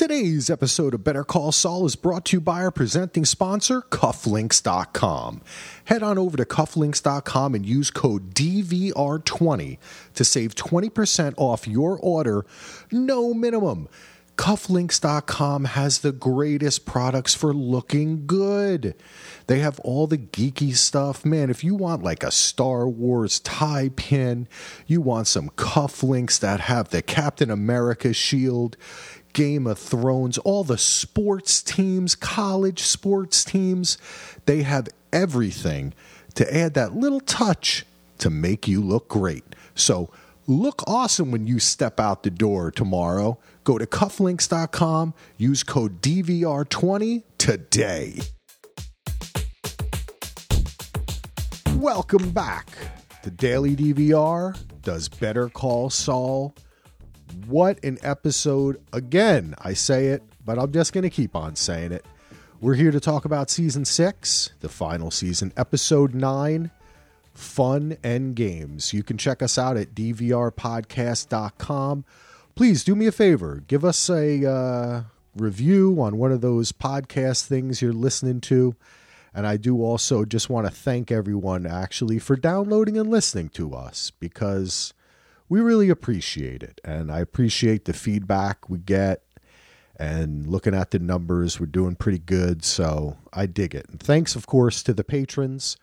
Today's episode of Better Call Saul is brought to you by our presenting sponsor, Cufflinks.com. Head on over to Cufflinks.com and use code DVR20 to save 20% off your order, no minimum. Cufflinks.com has the greatest products for looking good. They have all the geeky stuff. Man, if you want like a Star Wars tie pin, you want some cufflinks that have the Captain America shield, Game of Thrones, all the sports teams, college sports teams, they have everything to add that little touch to make you look great. So, look awesome when you step out the door tomorrow. Go to cufflinks.com, use code DVR20 today. Welcome back to Daily DVR. Does Better Call Saul? What an episode. Again, I say it, but I'm just going to keep on saying it. We're here to talk about season six, the final season, episode nine Fun and Games. You can check us out at dvrpodcast.com. Please do me a favor, give us a uh, review on one of those podcast things you're listening to. And I do also just want to thank everyone actually for downloading and listening to us because we really appreciate it. And I appreciate the feedback we get. And looking at the numbers, we're doing pretty good. So I dig it. And thanks, of course, to the patrons.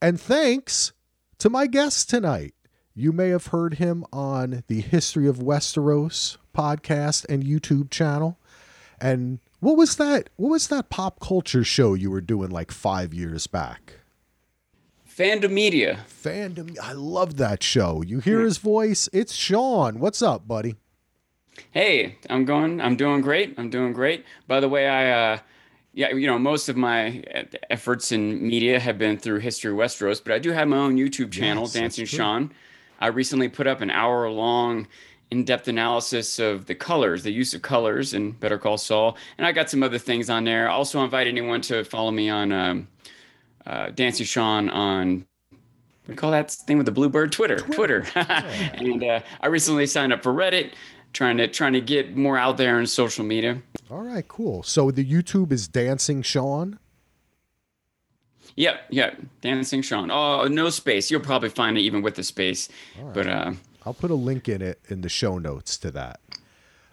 And thanks to my guest tonight. You may have heard him on the History of Westeros podcast and YouTube channel. And what was that? What was that pop culture show you were doing like five years back? Fandom Media. Fandom. I love that show. You hear his voice? It's Sean. What's up, buddy? Hey, I'm going. I'm doing great. I'm doing great. By the way, I, uh, yeah, you know, most of my efforts in media have been through History of Westeros, but I do have my own YouTube channel, yes, Dancing Sean. I recently put up an hour long in-depth analysis of the colors, the use of colors in Better Call Saul, and I got some other things on there. Also, invite anyone to follow me on um, uh, Dancing Sean on we call that thing with the bluebird Twitter, Twitter. Twitter. and uh, I recently signed up for Reddit, trying to trying to get more out there in social media. All right, cool. So the YouTube is Dancing Sean. Yep, yep, Dancing Sean. Oh, no space. You'll probably find it even with the space. Right. But uh, I'll put a link in it in the show notes to that.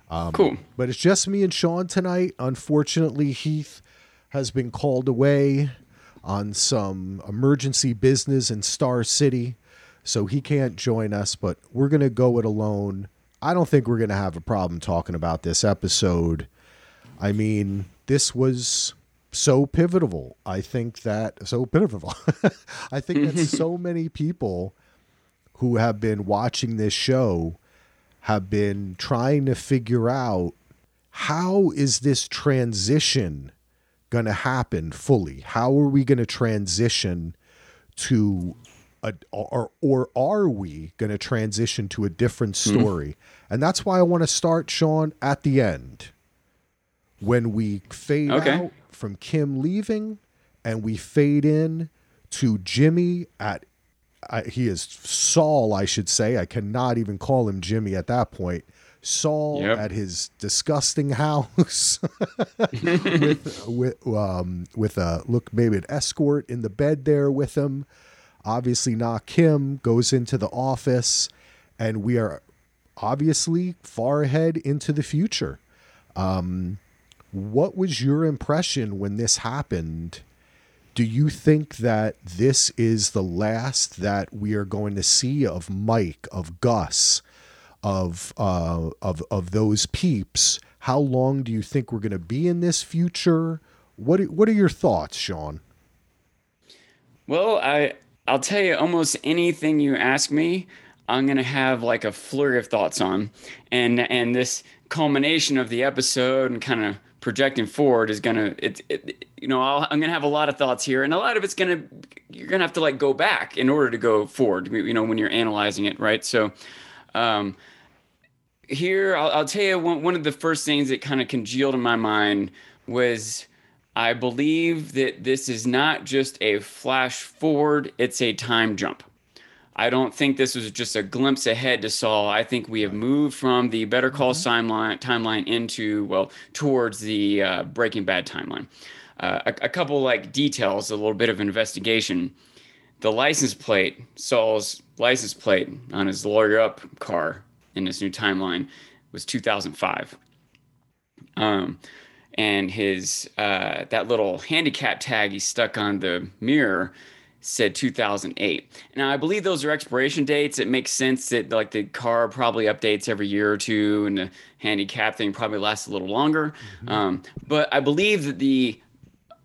Um, cool. But it's just me and Sean tonight. Unfortunately, Heath has been called away on some emergency business in Star City, so he can't join us, but we're going to go it alone. I don't think we're going to have a problem talking about this episode. I mean, this was so pivotal. I think that so pivotal. I think that so many people who have been watching this show have been trying to figure out how is this transition going to happen fully? How are we going to transition to a, or or are we going to transition to a different hmm. story? Mm-hmm. And that's why I want to start Sean at the end. When we fade okay. out from Kim leaving and we fade in to Jimmy at I, he is Saul, I should say. I cannot even call him Jimmy at that point. Saul yep. at his disgusting house with with um, with a look maybe an escort in the bed there with him. Obviously, not Kim goes into the office, and we are obviously far ahead into the future. Um, what was your impression when this happened? Do you think that this is the last that we are going to see of Mike, of Gus? Of uh, of of those peeps. How long do you think we're going to be in this future? What what are your thoughts, Sean? Well, I I'll tell you almost anything you ask me, I'm going to have like a flurry of thoughts on. And and this culmination of the episode and kind of projecting forward is going to it, it, you know i am going to have a lot of thoughts here and a lot of it's going to you're going to have to like go back in order to go forward you know when you're analyzing it right so um here I'll, I'll, tell you one, one of the first things that kind of congealed in my mind was i believe that this is not just a flash forward it's a time jump I don't think this was just a glimpse ahead to Saul. I think we have moved from the Better Call mm-hmm. timeline timeline into well towards the uh, Breaking Bad timeline. Uh, a, a, couple like details, a little bit of investigation. The license plate, Saul's license plate on his lawyer up car in this new timeline was 2005. Um, and his uh, that little handicap tag he stuck on the mirror said 2008. Now I believe those are expiration dates. It makes sense that like the car probably updates every year or two, and the handicap thing probably lasts a little longer. Mm-hmm. Um, but I believe that the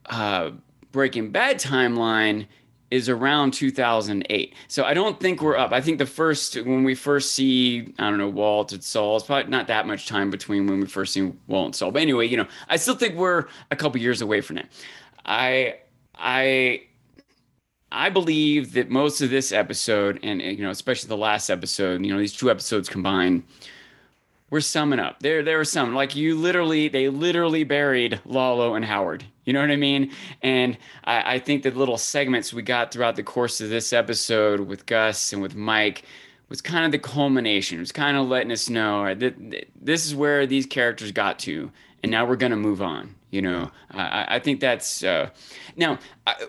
uh, Breaking Bad timeline is around 2008. So I don't think we're up. I think the first when we first see I don't know Walt and Saul, it's probably not that much time between when we first see Walt and Saul. But anyway, you know, I still think we're a couple years away from it. I I I believe that most of this episode and you know especially the last episode, you know, these two episodes combined we're summing up. There, there were some like you literally, they literally buried Lalo and Howard. You know what I mean? And I, I think the little segments we got throughout the course of this episode with Gus and with Mike was kind of the culmination. It was kind of letting us know that this is where these characters got to, and now we're going to move on. You know, I, I think that's uh, now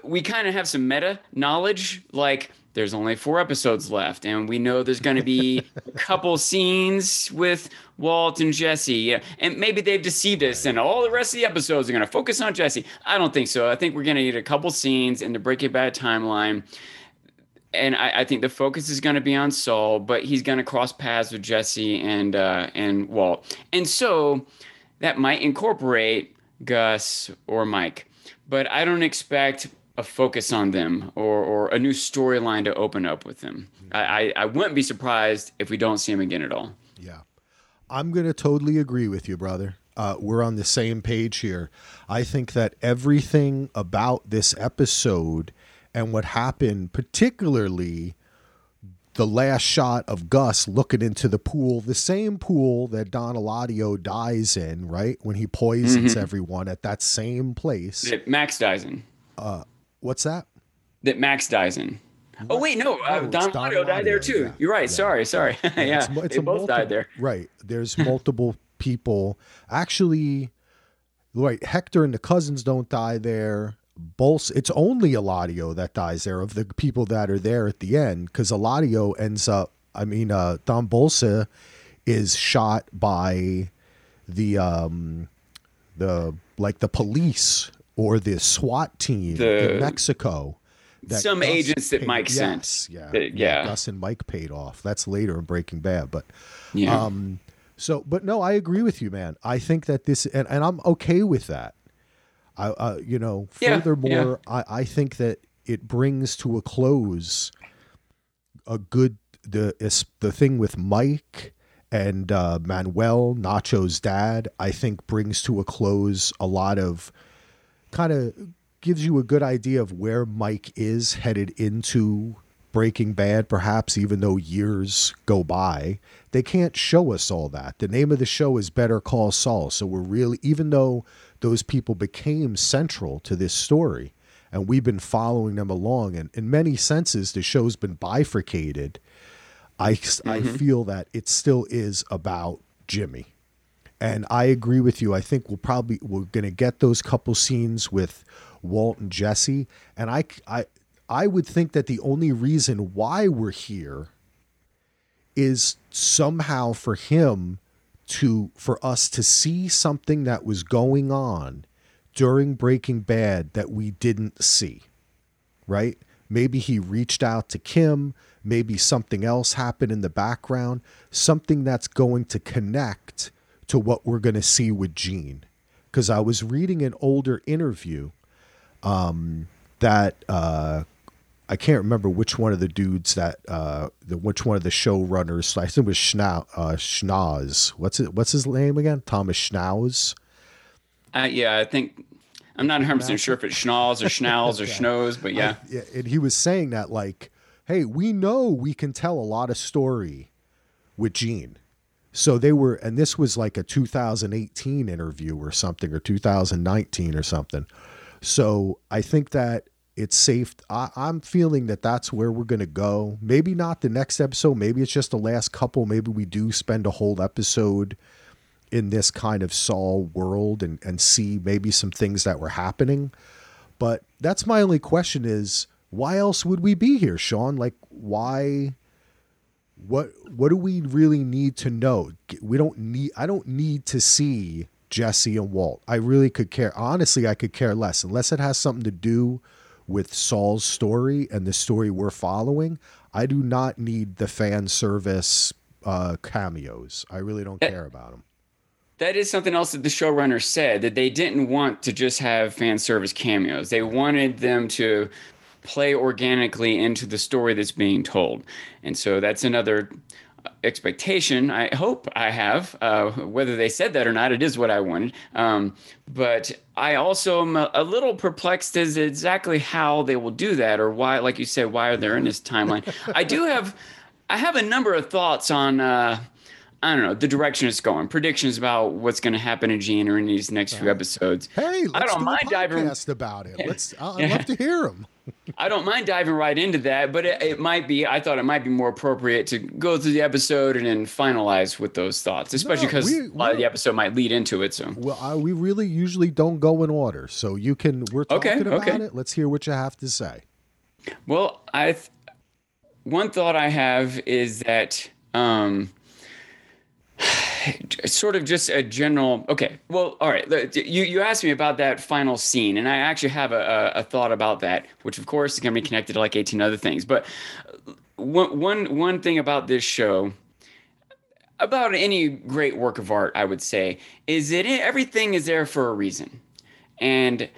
we kind of have some meta knowledge, like there's only four episodes left, and we know there's going to be a couple scenes with Walt and Jesse. And maybe they've deceived us, and all the rest of the episodes are going to focus on Jesse. I don't think so. I think we're going to need a couple scenes in the Breaking Bad timeline, and I, I think the focus is going to be on Saul, but he's going to cross paths with Jesse and uh, and Walt, and so that might incorporate Gus or Mike. But I don't expect a focus on them or, or a new storyline to open up with them. I, I, I wouldn't be surprised if we don't see him again at all. Yeah. I'm going to totally agree with you, brother. Uh, we're on the same page here. I think that everything about this episode and what happened, particularly the last shot of Gus looking into the pool, the same pool that Don Eladio dies in, right? When he poisons mm-hmm. everyone at that same place. That Max dies in. Uh, What's that? That Max dies in. Oh wait, no, uh, Don, Don died there too. Yeah. You're right. Yeah. Sorry, sorry. yeah, yeah. It's, it's they both multiple, died there. Right. There's multiple people. Actually, right. Hector and the cousins don't die there. Bolsa, it's only Eladio that dies there of the people that are there at the end because Eladio ends up. I mean, uh, Don Bolsa is shot by the um the like the police or the SWAT team the, in Mexico. Some Gus agents that Mike sent. Yes, yeah, yeah, yeah. Gus and Mike paid off. That's later in Breaking Bad, but yeah. Um, so, but no, I agree with you, man. I think that this, and, and I'm okay with that. I, uh, you know, furthermore, yeah, I, I think that it brings to a close a good the the thing with Mike and uh, Manuel Nacho's dad. I think brings to a close a lot of kind of gives you a good idea of where Mike is headed into Breaking Bad, perhaps even though years go by. They can't show us all that. The name of the show is Better Call Saul. So we're really, even though those people became central to this story and we've been following them along, and in many senses, the show's been bifurcated. I, mm-hmm. I feel that it still is about Jimmy and I agree with you. I think we'll probably we're going to get those couple scenes with Walt and Jesse, and I I I would think that the only reason why we're here is somehow for him to for us to see something that was going on during Breaking Bad that we didn't see. Right? Maybe he reached out to Kim, maybe something else happened in the background, something that's going to connect to what we're going to see with Gene. Because I was reading an older interview um, that uh, I can't remember which one of the dudes that uh, the which one of the showrunners. I think it was Schna, uh, Schnoz. What's it? What's his name again? Thomas Schnauz. Uh, yeah, I think I'm not 100 percent sure if it's Schnauz or Schnauz or Schnoz, but yeah. I, yeah. And he was saying that like, hey, we know we can tell a lot of story with Gene. So they were, and this was like a 2018 interview or something, or 2019 or something. So I think that it's safe. I, I'm feeling that that's where we're going to go. Maybe not the next episode. Maybe it's just the last couple. Maybe we do spend a whole episode in this kind of Saul world and, and see maybe some things that were happening. But that's my only question is why else would we be here, Sean? Like why what what do we really need to know? We don't need I don't need to see Jesse and Walt. I really could care honestly I could care less unless it has something to do with Saul's story and the story we're following. I do not need the fan service uh, cameos. I really don't care about them that is something else that the showrunner said that they didn't want to just have fan service cameos. They wanted them to play organically into the story that's being told. And so that's another expectation I hope I have. Uh, whether they said that or not, it is what I wanted. Um, but I also am a, a, little perplexed as exactly how they will do that or why, like you said, why are they in this timeline? I do have, I have a number of thoughts on. Uh, I don't know the direction it's going. Predictions about what's going to happen in Gene or in these next few episodes. Hey, let's I don't do mind diving about it. Let's. I'd yeah. love to hear them. I don't mind diving right into that, but it, it, might be. I thought it might be more appropriate to go through the episode and then finalize with those thoughts, especially because no, a lot of the episode might lead into it. So, well, uh, we really usually don't go in order, so you can. We're talking okay, about okay. it. Let's hear what you have to say. Well, I. One thought I have is that. Um, sort of just a general okay well all right you, you asked me about that final scene and i actually have a, a, thought about that which of course is going to be connected to like 18 other things but one, one, one thing about this show about any great work of art i would say is that everything is there for a reason. And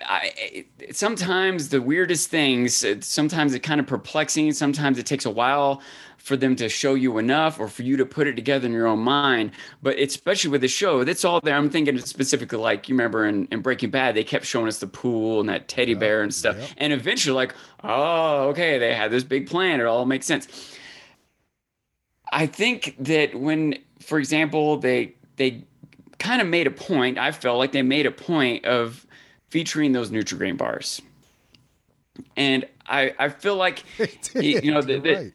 I, sometimes the weirdest things uh, sometimes it kind of perplexing sometimes it takes a while for them to show you enough or for you to put it together in your own mind. But especially with the show, that's all there. I'm thinking specifically like you remember in, in Breaking Bad, they kept showing us the pool and that teddy bear and stuff. And eventually, like, oh, okay, they had this big plan. It all makes sense. I think that when, for example, they they kind of made a point, I felt like they made a point of featuring those Nutrigrain bars. And I, I feel like you know the, the, right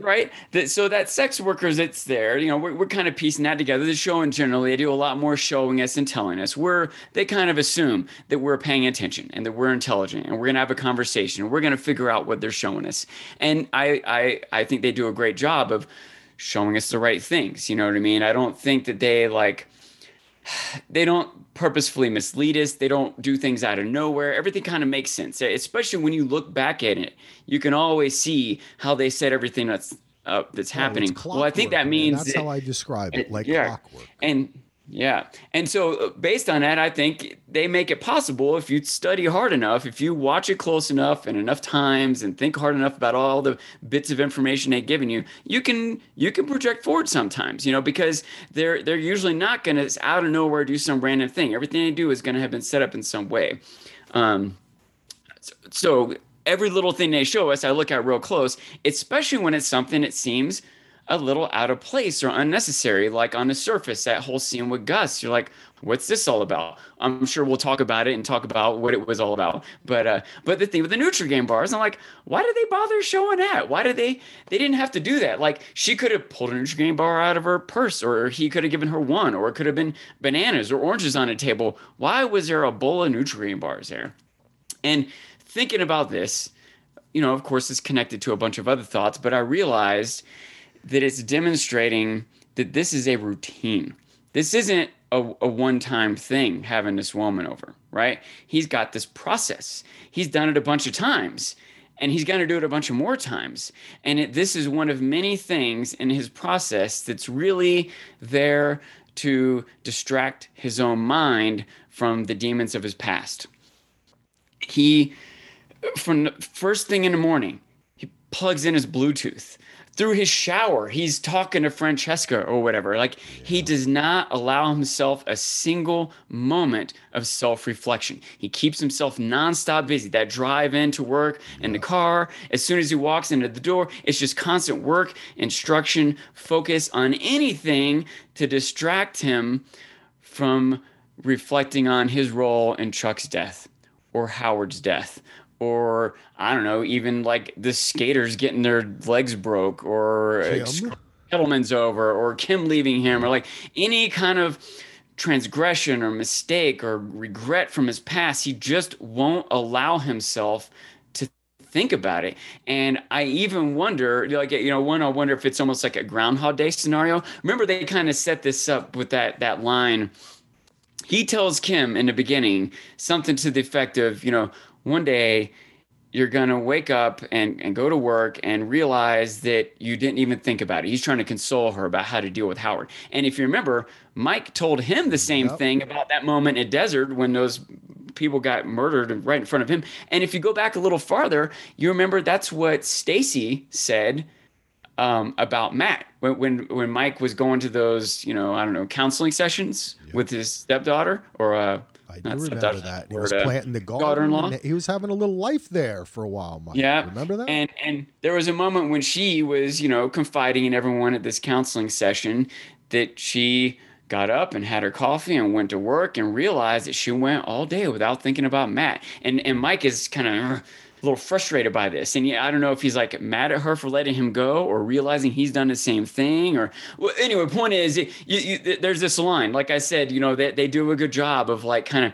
right? That, so that sex workers, it's there. You know, we're, we're kind of piecing that together. The show, in generally, they do a lot more showing us and telling us. We're they kind of assume that we're paying attention and that we're intelligent and we're gonna have a conversation and we're gonna figure out what they're showing us. And I I I think they do a great job of showing us the right things. You know what I mean? I don't think that they like they don't purposefully mislead us. They don't do things out of nowhere. Everything kind of makes sense, especially when you look back at it. You can always see how they set everything that's uh, that's happening. Well, I think that means that's that, how I describe it, like yeah, clockwork. And yeah. And so, uh, based on that, I think they make it possible if you study hard enough, if you watch it close enough and enough times and think hard enough about all the bits of information they've given you, you can you can project forward sometimes, you know, because they're they're usually not going to out of nowhere do some random thing. Everything they do is going to have been set up in some way. Um, so, so every little thing they show us, I look at real close, especially when it's something it seems a little out of place or unnecessary, like on the surface, that whole scene with Gus. You're like, what's this all about? I'm sure we'll talk about it and talk about what it was all about. But uh, but the thing with the Nutrigrain bars, I'm like, why did they bother showing that? Why did they they didn't have to do that? Like she could have pulled a Nutrigrain bar out of her purse, or he could have given her one, or it could have been bananas or oranges on a table. Why was there a bowl of Nutrigrain bars there? And thinking about this, you know, of course, it's connected to a bunch of other thoughts, but I realized that it's demonstrating that this is a routine. This isn't a, a one time thing having this woman over, right? He's got this process. He's done it a bunch of times and he's going to do it a bunch of more times. And it, this is one of many things in his process that's really there to distract his own mind from the demons of his past. He, from the first thing in the morning, he plugs in his Bluetooth through his shower he's talking to francesca or whatever like yeah. he does not allow himself a single moment of self-reflection he keeps himself nonstop busy that drive into work yeah. in the car as soon as he walks into the door it's just constant work instruction focus on anything to distract him from reflecting on his role in chuck's death or howard's death or I don't know, even like the skaters getting their legs broke, or. Kettleman's over, or Kim leaving him, or like any kind of transgression or mistake or regret from his past, he just won't allow himself to think about it. And I even wonder, like, you know, one, I wonder if it's almost like a Groundhog Day scenario. Remember, they kind of set this up with that that line. He tells Kim in the beginning something to the effect of, you know, one day you're going to wake up and, and go to work and realize that you didn't even think about it. He's trying to console her about how to deal with Howard. And if you remember, Mike told him the same Yep. thing about that moment at Desert when those people got murdered right in front of him. And if you go back a little farther, you remember that's what Stacey said um, about Matt when, when when Mike was going to those, you know, I don't know, counseling sessions with his stepdaughter or uh, I do not remember that. He was uh, planting the garden. He was having a little life there for a while, Mike. Yeah. Remember that? And and there was a moment when she was, you know, confiding in everyone at this counseling session that she got up and had her coffee and went to work and realized that she went all day without thinking about Matt. And and Mike is kind of a little frustrated by this. And yeah, I don't know if he's like mad at her for letting him go or realizing he's done the same thing or well, anyway, point is you, you, there's this line, like I said, you know, they, they do a good job of like kind of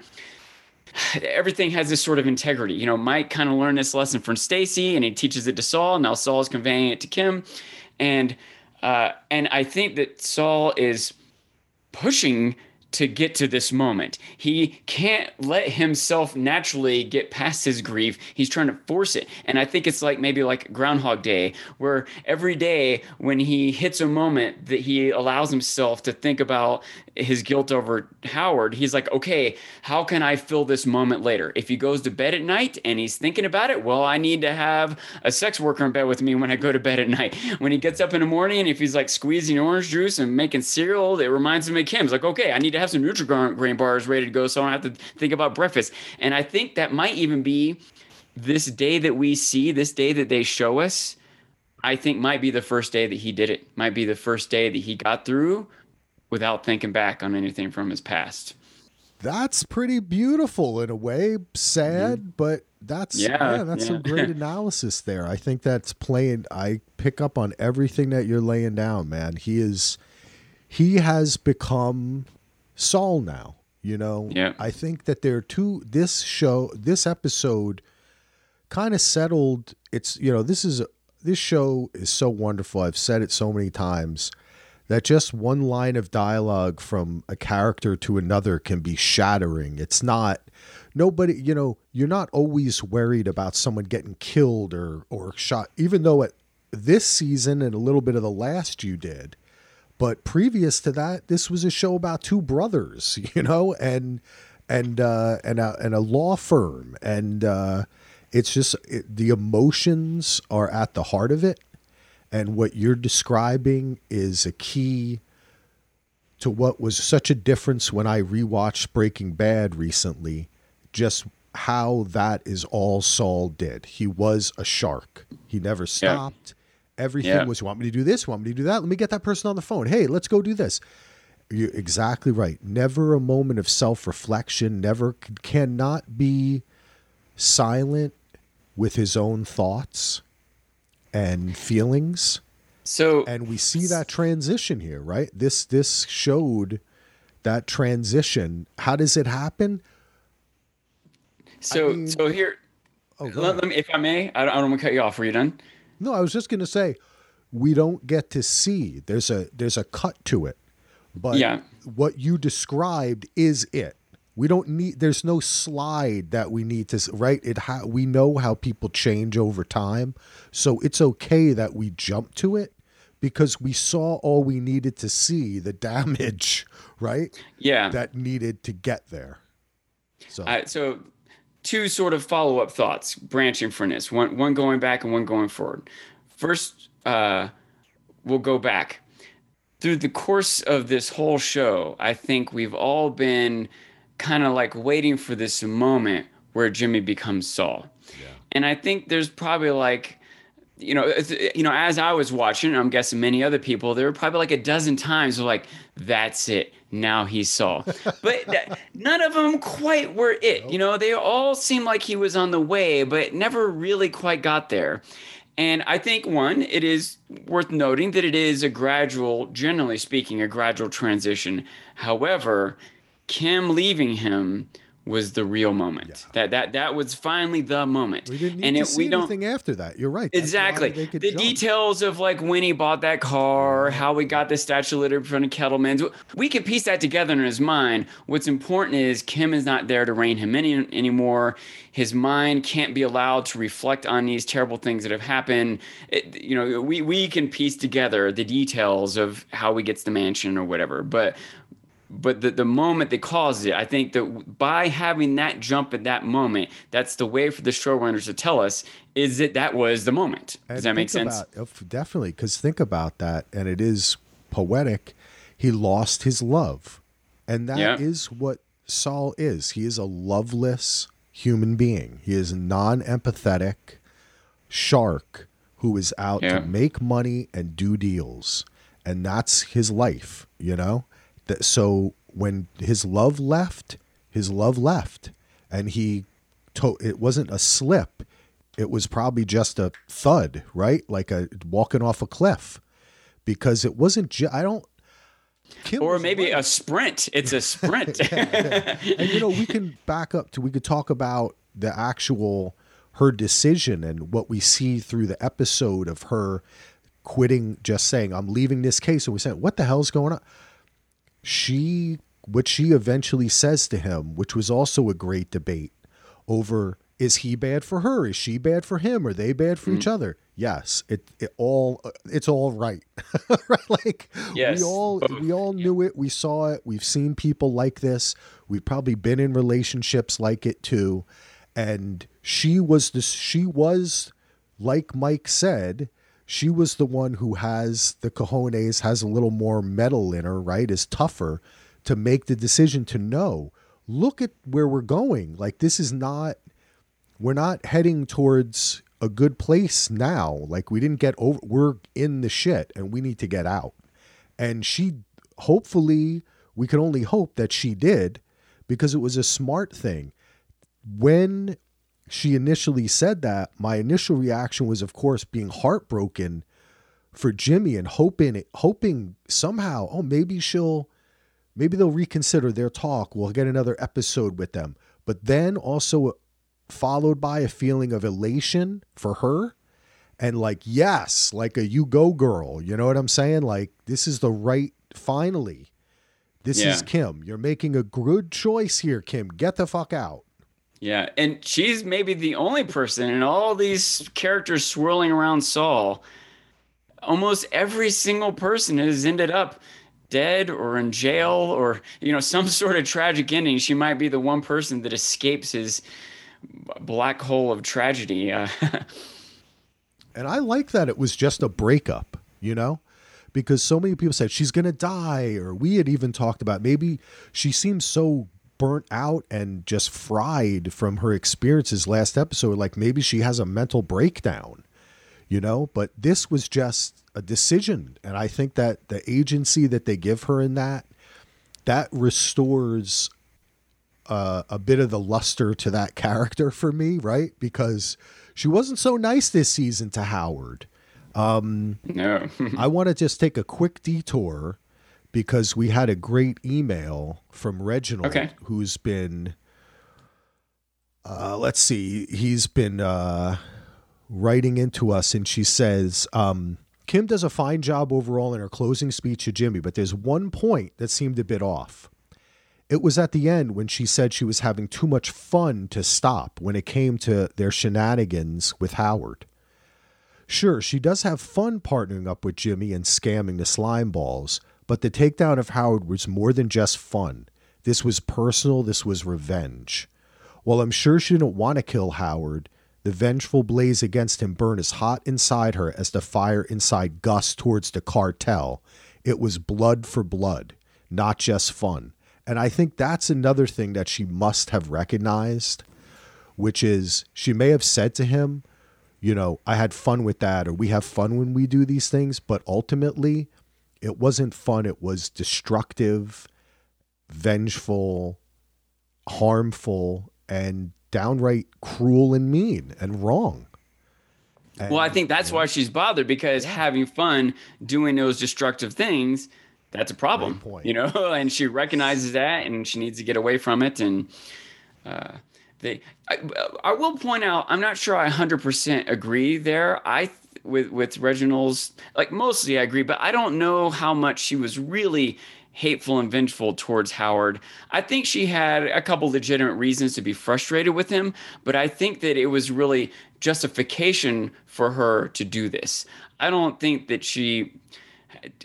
everything has this sort of integrity. You know, Mike kind of learned this lesson from Stacey, and he teaches it to Saul. Now Saul is conveying it to Kim, and uh, and I think that Saul is pushing to get to this moment. He can't let himself naturally get past his grief. He's trying to force it. And I think it's like maybe like Groundhog Day, where every day when he hits a moment that he allows himself to think about his guilt over Howard, he's like, okay, how can I fill this moment later? If he goes to bed at night and he's thinking about it, well, I need to have a sex worker in bed with me when I go to bed at night. When he gets up in the morning and if he's like squeezing orange juice and making cereal, it reminds him of Kim. It's like, okay, I need to have some Nutri-Grain bars ready to go so I don't have to think about breakfast. And I think that might even be this day that we see, this day that they show us, I think might be the first day that he did it. Might be the first day that he got through without thinking back on anything from his past. that's pretty beautiful in a way. Sad, mm-hmm. but that's Yeah, yeah, that's some great analysis there. I think that's playing. I pick up on everything that you're laying down, man. He is, he has become Saul now. You know, Yeah. I think that there are two. This show, this episode, kind of settled. It's you know, this is this show is so wonderful. I've said it so many times that just one line of dialogue from a character to another can be shattering. It's not nobody, you know, you're not always worried about someone getting killed or or shot even though at this season and a little bit of the last you did. But previous to that, this was a show about two brothers, you know, and and uh and a and a law firm and uh it's just it, the emotions are at the heart of it and what you're describing is a key to what was such a difference when I rewatched Breaking Bad recently. Just how that is all Saul did. He was a shark. He never stopped. Everything Yeah. was, you want me to do this? You want me to do that? Let me get that person on the phone. Hey, let's go do this. You're exactly right. Never a moment of self reflection, never cannot be silent with his own thoughts and feelings. So and we see that transition here right? This this showed that transition. How does it happen? So mean- so here oh let, let me if I may, I don't, I don't want to cut you off. Were you done? no i was just going to say we don't get to see. There's a there's a cut to it. But Yeah. what you described is it we don't need there's no slide that we need to right? It ha, we know how people change over time. So it's okay that we jump to it because we saw all we needed to see the damage right? Yeah. that needed to get there. So I, so two sort of follow-up thoughts branching from this. One one going back and one going forward. First uh, we'll go back. Through the course of this whole show i think we've all been kind of like waiting for this moment where jimmy becomes saul and i think there's probably like you know, you know, as I was watching, I'm guessing many other people, there were probably like a dozen times like, that's it. now he's Saul. But none of them quite were it. You know, they all seemed like he was on the way, but never really quite got there. And I think one, it is worth noting that it is a gradual, generally speaking, a gradual transition. However, Kim leaving him was the real moment. Yeah. That that that was finally the moment. We didn't need and to it, see we anything after that. You're right. That's exactly. The jump. details of like when he bought that car, how we got the statue of liberty from the Kettlemans. We could piece that together in his mind. What's important is Kim is not there to rein him in anymore. His mind can't be allowed to reflect on these terrible things that have happened. It, you know, we we can piece together the details of how he gets the mansion or whatever. But but the, the moment they caused it, I think that by having that jump at that moment, that's the way for the showrunners to tell us is that that was the moment. Does and that make sense? About, oh, definitely, because think about that, and it is poetic. He lost his love, and that yeah. is what Saul is. He is a loveless human being. He is a non-empathetic shark who is out yeah. to make money and do deals, and that's his life. You know that so when his love left, his love left, and he to- it wasn't a slip. It was probably just a thud, right? Like a walking off a cliff, because it wasn't. Ju- I don't. Kim or maybe a sprint. It's a sprint. yeah, yeah. And you know, we can back up to we could talk about the actual her decision and what we see through the episode of her quitting, just saying, "I'm leaving this case," and we said, "What the hell's going on?" She what she eventually says to him, which was also a great debate over is he bad for her? Is she bad for him? Are they bad for mm. each other? Yes, it, it all it's all right. right? Like yes. we all we all knew it. We saw it. We've seen people like this. We've probably been in relationships like it too. And she was this she was like Mike said, she was the one who has the cojones, has a little more metal in her, right? Is tougher to make the decision to know. Look at where we're going. Like this is not we're not heading towards a good place now. Like we didn't get over we're in the shit and we need to get out. And she hopefully we can only hope that she did because it was a smart thing. When she initially said that, my initial reaction was, of course, being heartbroken for Jimmy and hoping, hoping somehow, oh, maybe she'll, maybe they'll reconsider their talk. We'll get another episode with them. But then also followed by a feeling of elation for her and like, yes, like a you go girl. You know what I'm saying? Like, this is the right, finally. This yeah. is Kim. You're making a good choice here, Kim. Get the fuck out. Yeah, and she's maybe the only person in all these characters swirling around Saul. Almost every single person has ended up dead or in jail or you know some sort of tragic ending. She might be the one person that escapes his black hole of tragedy. Uh, and I like that it was just a breakup, you know? Because so many people said she's going to die or we had even talked about maybe she seems so burnt out and just fried from her experiences last episode. Like maybe she has a mental breakdown, you know, but this was just a decision. And I think that the agency that they give her in that, that restores uh, a bit of the luster to that character for me, right? Because she wasn't so nice this season to Howard. Um, no. I want to just take a quick detour because we had a great email from Reginald, okay. who's been, uh, let's see, he's been uh, writing into us, and she says, um, Kim does a fine job overall in her closing speech to Jimmy, but there's one point that seemed a bit off. It was at the end when she said she was having too much fun to stop when it came to their shenanigans with Howard. Sure, she does have fun partnering up with Jimmy and scamming the slime balls, but the takedown of Howard was more than just fun. This was personal, this was revenge. While I'm sure she didn't want to kill Howard, the vengeful blaze against him burned as hot inside her as the fire inside Gus towards the cartel. It was blood for blood, not just fun. And I think that's another thing that she must have recognized, which is she may have said to him, you know, I had fun with that, or we have fun when we do these things, but ultimately, it wasn't fun. It was destructive. vengeful, harmful, and downright cruel and mean and wrong. And, well, I think that's why she's bothered because having fun doing those destructive things, that's a problem, you know. and she recognizes that, and she needs to get away from it. And uh, they, I, I, will point out, I'm not sure I 100% agree there. I with with Reginald's like mostly I agree, but I don't know how much she was really hateful and vengeful towards Howard. I think she had a couple legitimate reasons to be frustrated with him, but I think that it was really justification for her to do this. I don't think that she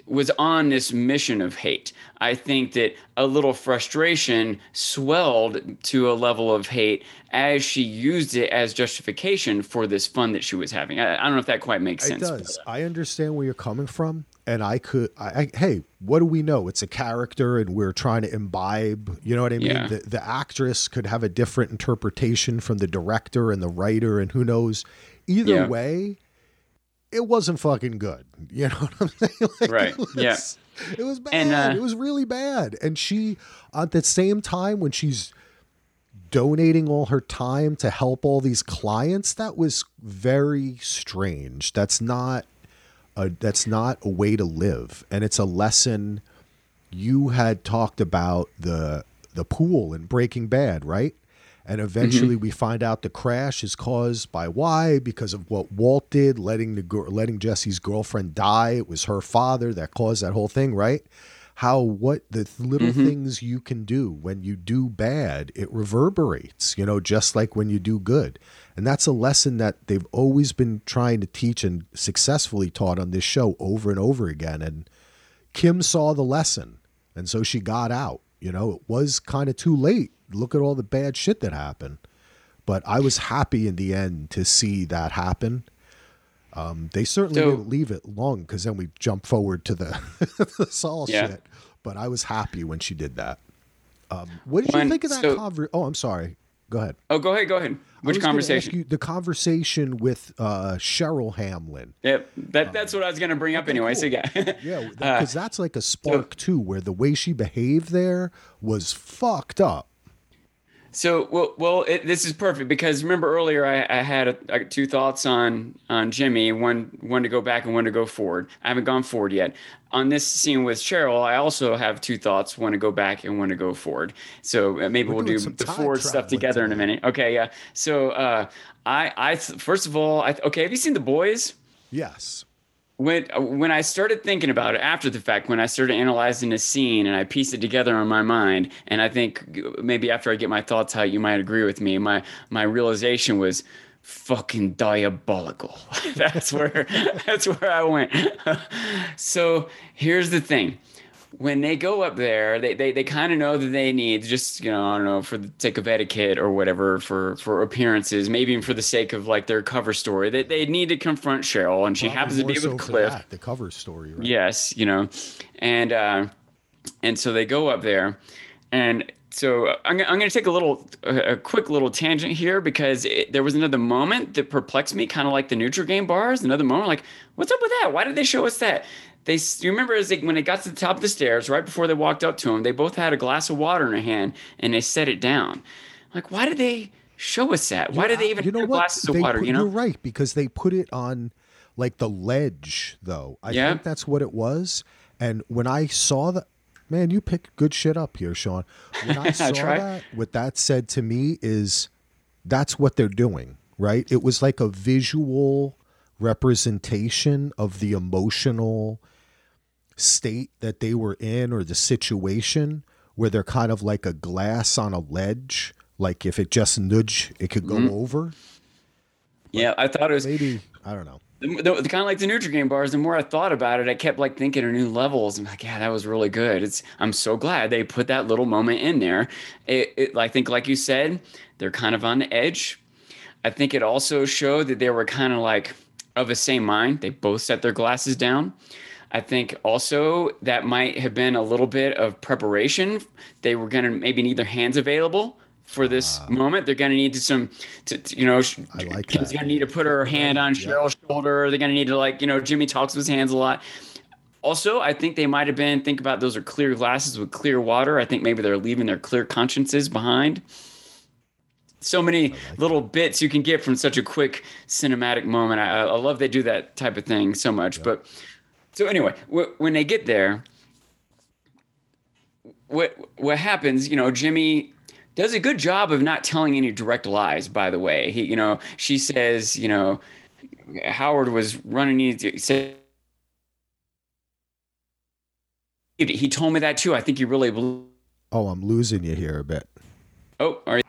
was on this mission of hate. I think that a little frustration swelled to a level of hate as she used it as justification for this fun that she was having. I, I don't know if that quite makes sense. It does. But, uh, I understand where you're coming from, and I could. I, I, hey, what do we know? It's a character, and we're trying to imbibe. You know what I mean? Yeah. The, the actress could have a different interpretation from the director and the writer, and who knows. Either yeah. way, it wasn't fucking good. You know what I'm saying? Like, right. It was, yeah. It was bad. And, uh, it was really bad. And she, at the same time, when she's donating all her time to help all these clients, that was very strange. That's not a that's not a way to live. And it's a lesson you had talked about the the pool in Breaking Bad, right? And eventually, mm-hmm. we find out the crash is caused by why because of what Walt did, letting the letting Jesse's girlfriend die. It was her father that caused that whole thing, right? How what the little mm-hmm. things you can do when you do bad, it reverberates. You know, just like when you do good, and that's a lesson that they've always been trying to teach and successfully taught on this show over and over again. And Kim saw the lesson, and so she got out. You know, it was kind of too late look at all the bad shit that happened. But I was happy in the end to see that happen. Um, they certainly so, didn't leave it long because then we jump forward to the, the Saul yeah. shit. But I was happy when she did that. Um, what did when, you think of that so, conver- Oh, I'm sorry. Go ahead. Oh, go ahead. Go ahead. Which conversation? You, the conversation with uh, Cheryl Hamlin. Yep, that, um, that's what I was going to bring up anyway. Cool. So yeah, yeah, because uh, that's like a spark so, too, where the way she behaved there was fucked up. So well, well, it, this is perfect because remember earlier I, I had a, a, two thoughts on on Jimmy, one one to go back and one to go forward. I haven't gone forward yet. On this scene with Cheryl, I also have two thoughts: one to go back and one to go forward. So uh, maybe We're we'll do the forward stuff together today. in a minute. Okay, yeah. So uh, I I first of all, I, okay, have you seen the boys? Yes when when I started thinking about it after the fact, when I started analyzing the scene and I pieced it together in my mind, and I think maybe after I get my thoughts out, you might agree with me. My my realization was fucking diabolical. that's where that's where I went. so here's the thing when they go up there, they, they, they kind of know that they need just, you know, I don't know, for the sake of etiquette or whatever, for, for appearances, maybe for the sake of like their cover story, that they, they need to confront Cheryl and she Probably happens to be so with Cliff. That, the cover story, right? Yes, you know, and, uh, and so they go up there and so I'm, I'm going to take a little, a quick little tangent here because it, there was another moment that perplexed me, kind of like the Nutrigrain bars. Another moment, like, what's up with that? Why did they show us that? They you remember as they, when they got to the top of the stairs right before they walked up to him they both had a glass of water in their hand and they set it down. Like why did they show us that? Why did they even you know glasses of water put, you know? you're right because they put it on like the ledge though. I yeah. think that's what it was and when i saw that man you pick good shit up here sean. When i saw that what that said to me is that's what they're doing right? It was like a visual representation of the emotional state that they were in or the situation where they're kind of like a glass on a ledge like if it just nudge it could go mm-hmm. over yeah i thought it was maybe i don't know the, the, the, kind of like the Nutrigrain bars. The more I thought about it, I kept like thinking of new levels. I'm like, yeah, that was really good. It's I'm so glad they put that little moment in there. It, it I think, like you said, they're kind of on the edge. I think it also showed that they were kind of like of the same mind. They both set their glasses down. I think also that might have been a little bit of preparation. They were going to maybe need their hands available for this uh, moment. They're going to need to some, to, to, you know, I like Kim's going to need to put her hand on Cheryl's shoulder. They're going to need to like, you know, Jimmy talks with his hands a lot. Also, I think they might have been, think about those are clear glasses with clear water. I think maybe they're leaving their clear consciences behind. So many like little that. bits you can get from such a quick cinematic moment. I, I love they do that type of thing so much. Yeah. But so anyway, wh- when they get there, what what happens? You know, Jimmy does a good job of not telling any direct lies. By the way, he, you know, she says, you know, Howard was running. He said he told me that too. I think he really. Believed. Oh, I'm losing you here a bit. Oh, are you?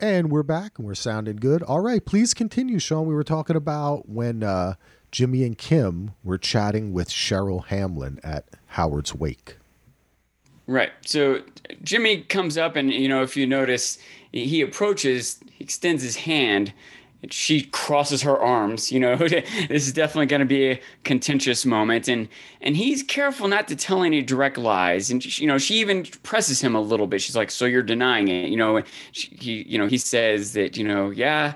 And we're back and we're sounding good. All right, please continue, Sean. We were talking about when uh, Jimmy and Kim were chatting with Cheryl Hamlin at Howard's wake. Right. So Jimmy comes up, and you know, if you notice, he approaches, he extends his hand, and she crosses her arms. You know, this is definitely going to be a contentious moment, and and he's careful not to tell any direct lies. And you know, she even presses him a little bit. She's like, "So you're denying it?" You know, she, he you know he says that you know, yeah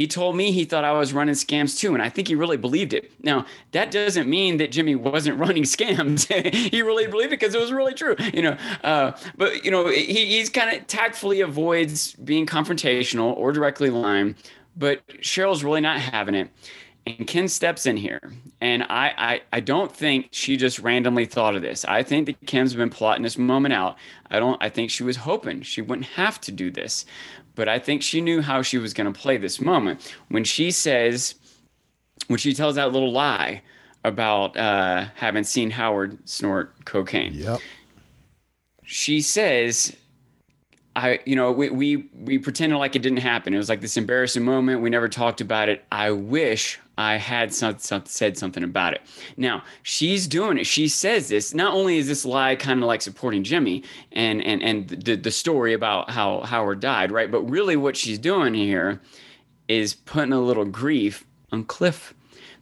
he told me he thought I was running scams too, and I think he really believed it. Now, that doesn't mean that Jimmy wasn't running scams. he really believed it because it was really true, you know. Uh, but you know, he, he's kind of tactfully avoids being confrontational or directly lying. But Cheryl's really not having it. And Kim steps in here. And I, I, I don't think she just randomly thought of this. I think that Kim's been plotting this moment out. I don't I think she was hoping she wouldn't have to do this but I think she knew how she was going to play this moment. When she says, when she tells that little lie about uh, having seen Howard snort cocaine. Yep. She says, I, you know, we, we, we pretended like it didn't happen. It was like this embarrassing moment. We never talked about it. I wish I had some, some, said something about it. Now she's doing it. She says this. Not only is this lie kind of like supporting Jimmy and and and the the story about how Howard died, right? But really, what she's doing here is putting a little grief on Cliff,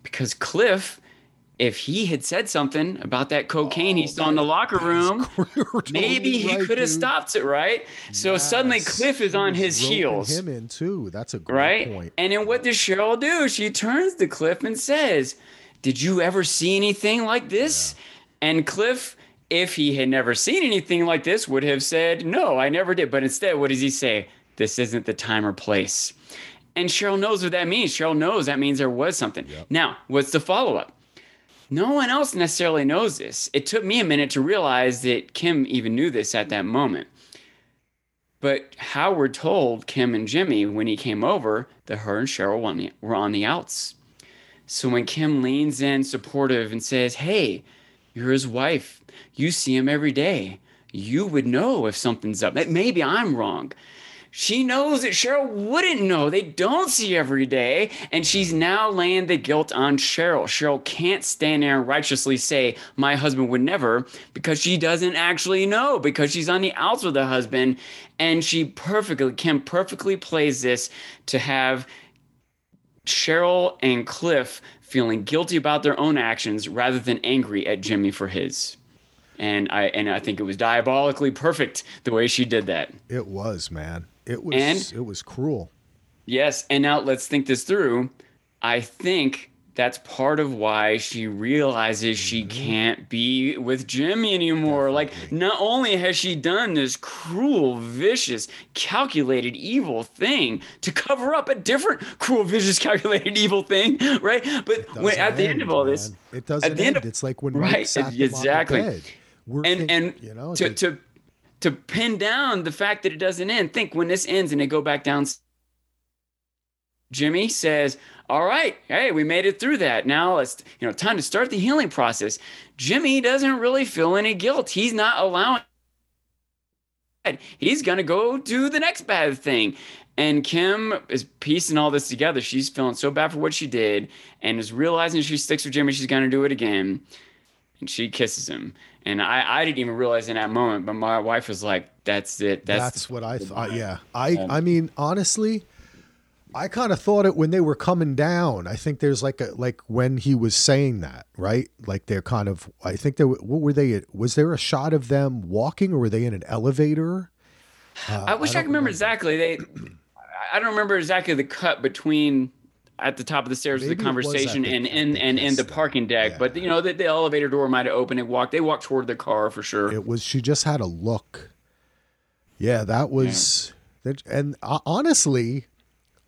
because Cliff if he had said something about that cocaine oh, he saw in the locker room, maybe he right, could have stopped it, right? So yes. suddenly Cliff is on his heels. Him in too. That's a great right? point. And then what does Cheryl do? She turns to Cliff and says, "Did you ever see anything like this?" Yeah. And Cliff, if he had never seen anything like this, would have said, "No, I never did." But instead, what does he say? This isn't the time or place. And Cheryl knows what that means. Cheryl knows that means there was something. Yep. Now, what's the follow up? No one else necessarily knows this. It took me a minute to realize that Kim even knew this at that moment. But Howard told Kim and Jimmy when he came over that her and Cheryl were on the outs. So when Kim leans in supportive and says, Hey, you're his wife, you see him every day, you would know if something's up. Maybe I'm wrong. She knows that Cheryl wouldn't know. They don't see every day. And she's now laying the guilt on Cheryl. Cheryl can't stand there and righteously say, My husband would never, because she doesn't actually know, because she's on the outs with the husband. And she perfectly, Kim perfectly plays this to have Cheryl and Cliff feeling guilty about their own actions rather than angry at Jimmy for his and I and I think it was diabolically perfect the way she did that. It was, man. It was and, it was cruel. Yes, and now let's think this through. I think that's part of why she realizes she mm-hmm. can't be with Jimmy anymore. Like, not only has she done this cruel, vicious, calculated, evil thing to cover up a different cruel, vicious, calculated, evil thing, right? But when, at the end of all this, it doesn't at the end. End of, it's like when right, exactly. and and you know, to, to to pin down the fact that it doesn't end. Think when this ends and they go back down. Jimmy says, "All right, hey, we made it through that. Now it's you know time to start the healing process." Jimmy doesn't really feel any guilt. He's not allowing. He's gonna go do the next bad thing. And Kim is piecing all this together. She's feeling so bad for what she did and is realizing she sticks with Jimmy, she's going to do it again. And she kisses him. And I, I didn't even realize in that moment, but my wife was like, "That's it. That's, that's what I thought." Yeah, I I mean honestly, I kind of thought it when they were coming down. I think there's like a like when he was saying that, right? Like they're kind of. I think they were. What were they? Was there a shot of them walking, or were they in an elevator? Uh, I wish I, I could remember, remember exactly. They, I don't remember exactly the cut between at the top of the stairs Maybe of the conversation and in and in the parking deck. yeah. But you know, the, the elevator door might have opened and walked. They walked toward the car for sure. It was she just had a look. Yeah, that was that and uh, honestly,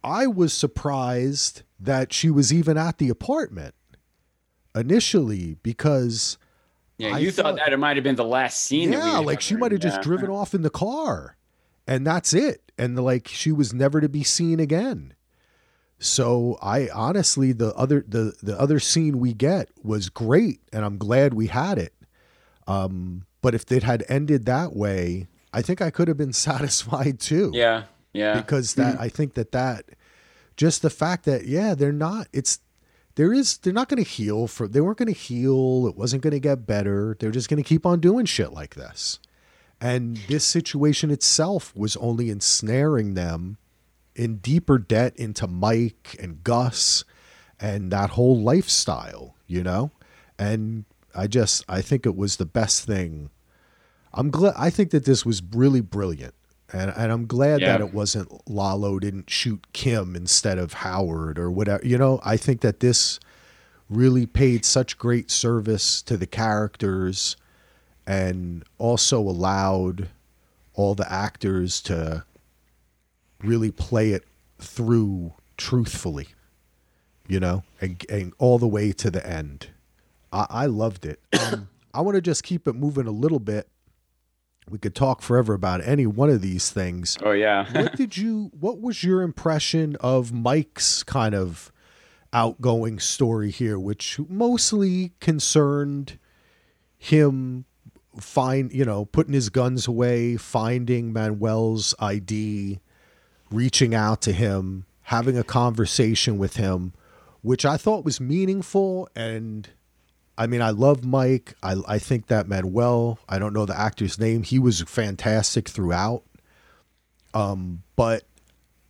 I was surprised that she was even at the apartment initially because yeah, you thought, thought- that it might have been the last scene. yeah, like she might have just Yeah. driven off in the car and that's it. And like she was never to be seen again. So I honestly the other the the other scene we get was great and I'm glad we had it. Um but if it had ended that way, I think I could have been satisfied too Yeah, yeah. because that I think that that just the fact that yeah they're not it's there is they're not going to heal for they weren't going to heal it wasn't going to get better they're just going to keep on doing shit like this and this situation itself was only ensnaring them in deeper debt into Mike and Gus and that whole lifestyle you know and I just I think it was the best thing I'm glad. I think that this was really brilliant, and and I'm glad Yeah. that it wasn't Lalo didn't shoot Kim instead of Howard or whatever. You know, I think that this really paid such great service to the characters, and also allowed all the actors to really play it through truthfully. You know, and, and all the way to the end. I, I loved it. Um, I want to just keep it moving a little bit we could talk forever about any one of these things. oh yeah. What did you what was your impression of Mike's kind of outgoing story here which mostly concerned him find, you know, putting his guns away, finding Manuel's ID, reaching out to him, having a conversation with him, which I thought was meaningful and I mean, I love Mike. I I think that Manuel, I don't know the actor's name, he was fantastic throughout. Um, but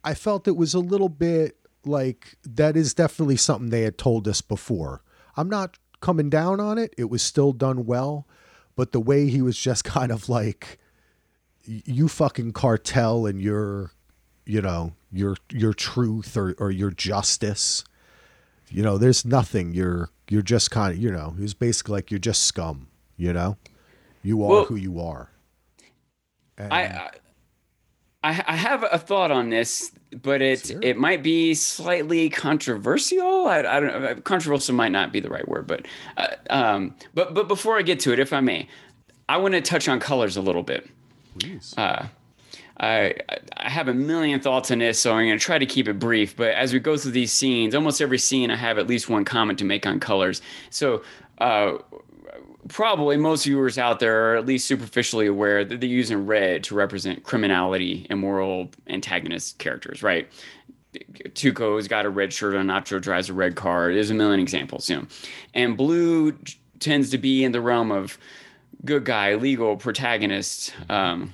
I felt it was a little bit like that is definitely something they had told us before. I'm not coming down on it. It was still done well, but the way he was just kind of like you fucking cartel and your you know, your your truth or or your justice you know there's nothing you're you're just kind of you know was basically like you're just scum you know you are Well- who you are and I, I I have a thought on this, but it it might be slightly controversial. I, I don't know. Controversial might not be the right word, but uh, um, but but before I get to it, if I may, I want to touch on colors a little bit. please Uh, I I have a million thoughts on this, so I'm going to try to keep it brief. But as we go through these scenes, almost every scene, I have at least one comment to make on colors. So. Uh, probably most viewers out there are at least superficially aware that they're using red to represent criminality and moral antagonist characters, right? Tuco's got a red shirt on, Nacho drives a red car. There's a million examples, you know. And blue tends to be in the realm of good guy, legal protagonist. Um,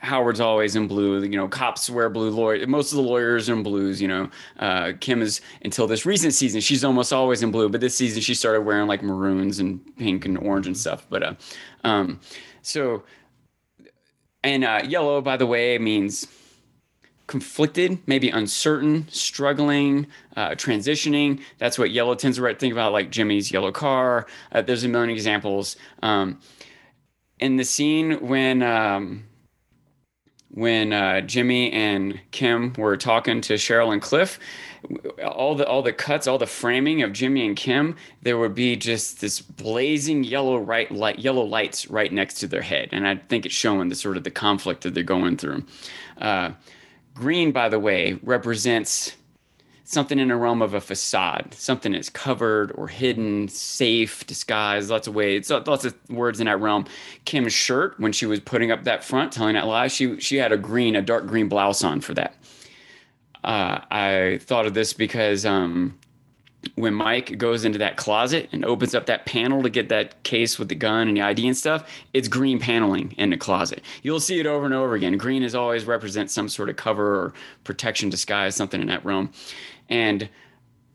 Howard's always in blue. You know, cops wear blue. Lawyer, most of the lawyers are in blues. You know, uh, Kim is until this recent season, she's almost always in blue. But this season, she started wearing like maroons and pink and orange and stuff. But uh, um, so and uh, yellow, by the way, means conflicted, maybe uncertain, struggling, uh, transitioning. That's what yellow tends to. Think about like Jimmy's yellow car. Uh, there's a million examples. Um, in the scene when um, when uh, Jimmy and Kim were talking to Cheryl and Cliff, all the all the cuts, all the framing of Jimmy and Kim, there would be just this blazing yellow right light, yellow lights right next to their head, and I think it's showing the sort of the conflict that they're going through. Uh, green, by the way, represents something in the realm of a facade, something that's covered or hidden, safe, disguised, lots of ways, lots of words in that realm. Kim's shirt, when she was putting up that front, telling that lie, she she had a green, a dark green blouse on for that. Uh, I thought of this because um, when Mike goes into that closet and opens up that panel to get that case with the gun and the ID and stuff, it's green paneling in the closet. You'll see it over and over again. Green is always represents some sort of cover or protection, disguise, something in that realm. And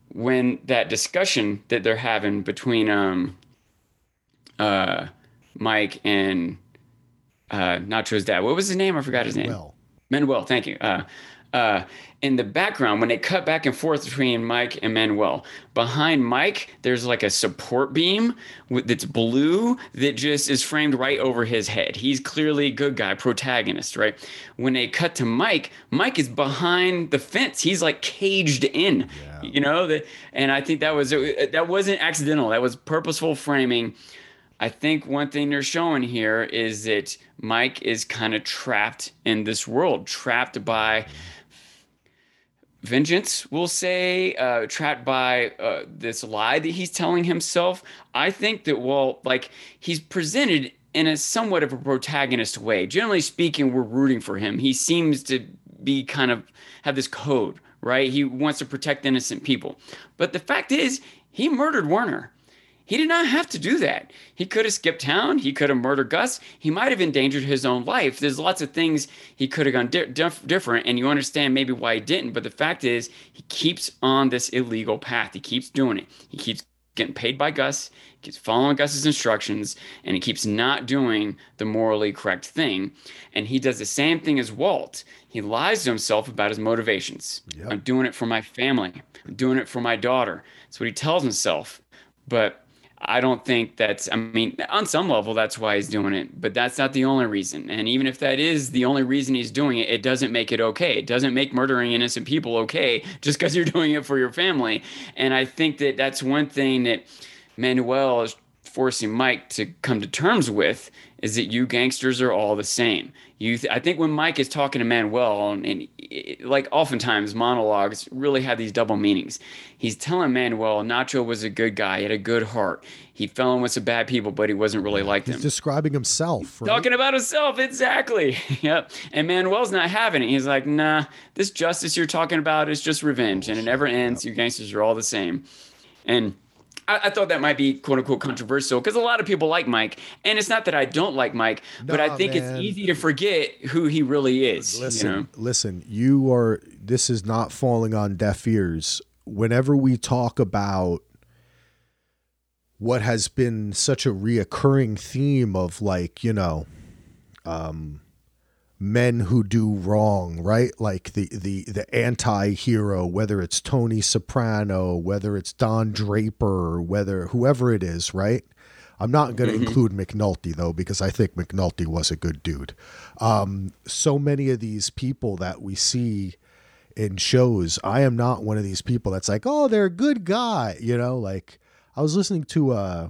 when that discussion that they're having between um, uh, Mike and uh, Nacho's dad, what was his name? I forgot his name. well Manuel, thank you. Uh, uh, in the background when they cut back and forth between Mike and Manuel. Behind Mike, there's like a support beam that's blue that just is framed right over his head. He's clearly a good guy, protagonist, right? When they cut to Mike, Mike is behind the fence. He's like caged in, yeah. you know. The, and I think that was that wasn't accidental. That was purposeful framing. I think one thing they're showing here is that Mike is kind of trapped in this world, trapped by vengeance, we'll say, uh, trapped by uh, this lie that he's telling himself. I think that, well, like he's presented in a somewhat of a protagonist way. Generally speaking, we're rooting for him. He seems to be kind of have this code, right? He wants to protect innocent people. But the fact is, he murdered Werner. He did not have to do that. He could have skipped town. He could have murdered Gus. He might have endangered his own life. There's lots of things he could have gone di- dif- different, and you understand maybe why he didn't. But the fact is, he keeps on this illegal path. He keeps doing it. He keeps getting paid by Gus, he keeps following Gus's instructions, and he keeps not doing the morally correct thing. And he does the same thing as Walt. He lies to himself about his motivations. Yep. I'm doing it for my family. I'm doing it for my daughter. That's what he tells himself. But I don't think that's, I mean, on some level, that's why he's doing it, but that's not the only reason. And even if that is the only reason he's doing it, it doesn't make it okay. It doesn't make murdering innocent people okay just because you're doing it for your family. And I think that that's one thing that Manuel is forcing Mike to come to terms with is that you gangsters are all the same. You, th- I think when Mike is talking to Manuel, and, and it, like oftentimes monologues really have these double meanings. He's telling Manuel Nacho was a good guy, he had a good heart. He fell in with some bad people, but he wasn't really like them. He's describing himself. Right? Talking about himself, exactly. yep. And Manuel's not having it. He's like, nah, this justice you're talking about is just revenge, and it never ends. Yep. You gangsters are all the same. And I, I, thought that might be quote unquote controversial because a lot of people like Mike, and it's not that I don't like Mike, but I think man. it's easy to forget who he really is. Listen, you know? listen, you are. This is not falling on deaf ears. Whenever we talk about what has been such a reoccurring theme of like you know, um, men who do wrong, right? Like the the the anti-hero, whether it's Tony Soprano, whether it's Don Draper, whether whoever it is, right? I'm not going to mm-hmm. include McNulty though because I think McNulty was a good dude. Um, so many of these people that we see in shows, I am not one of these people that's like, oh, they're a good guy, you know. Like I was listening to uh,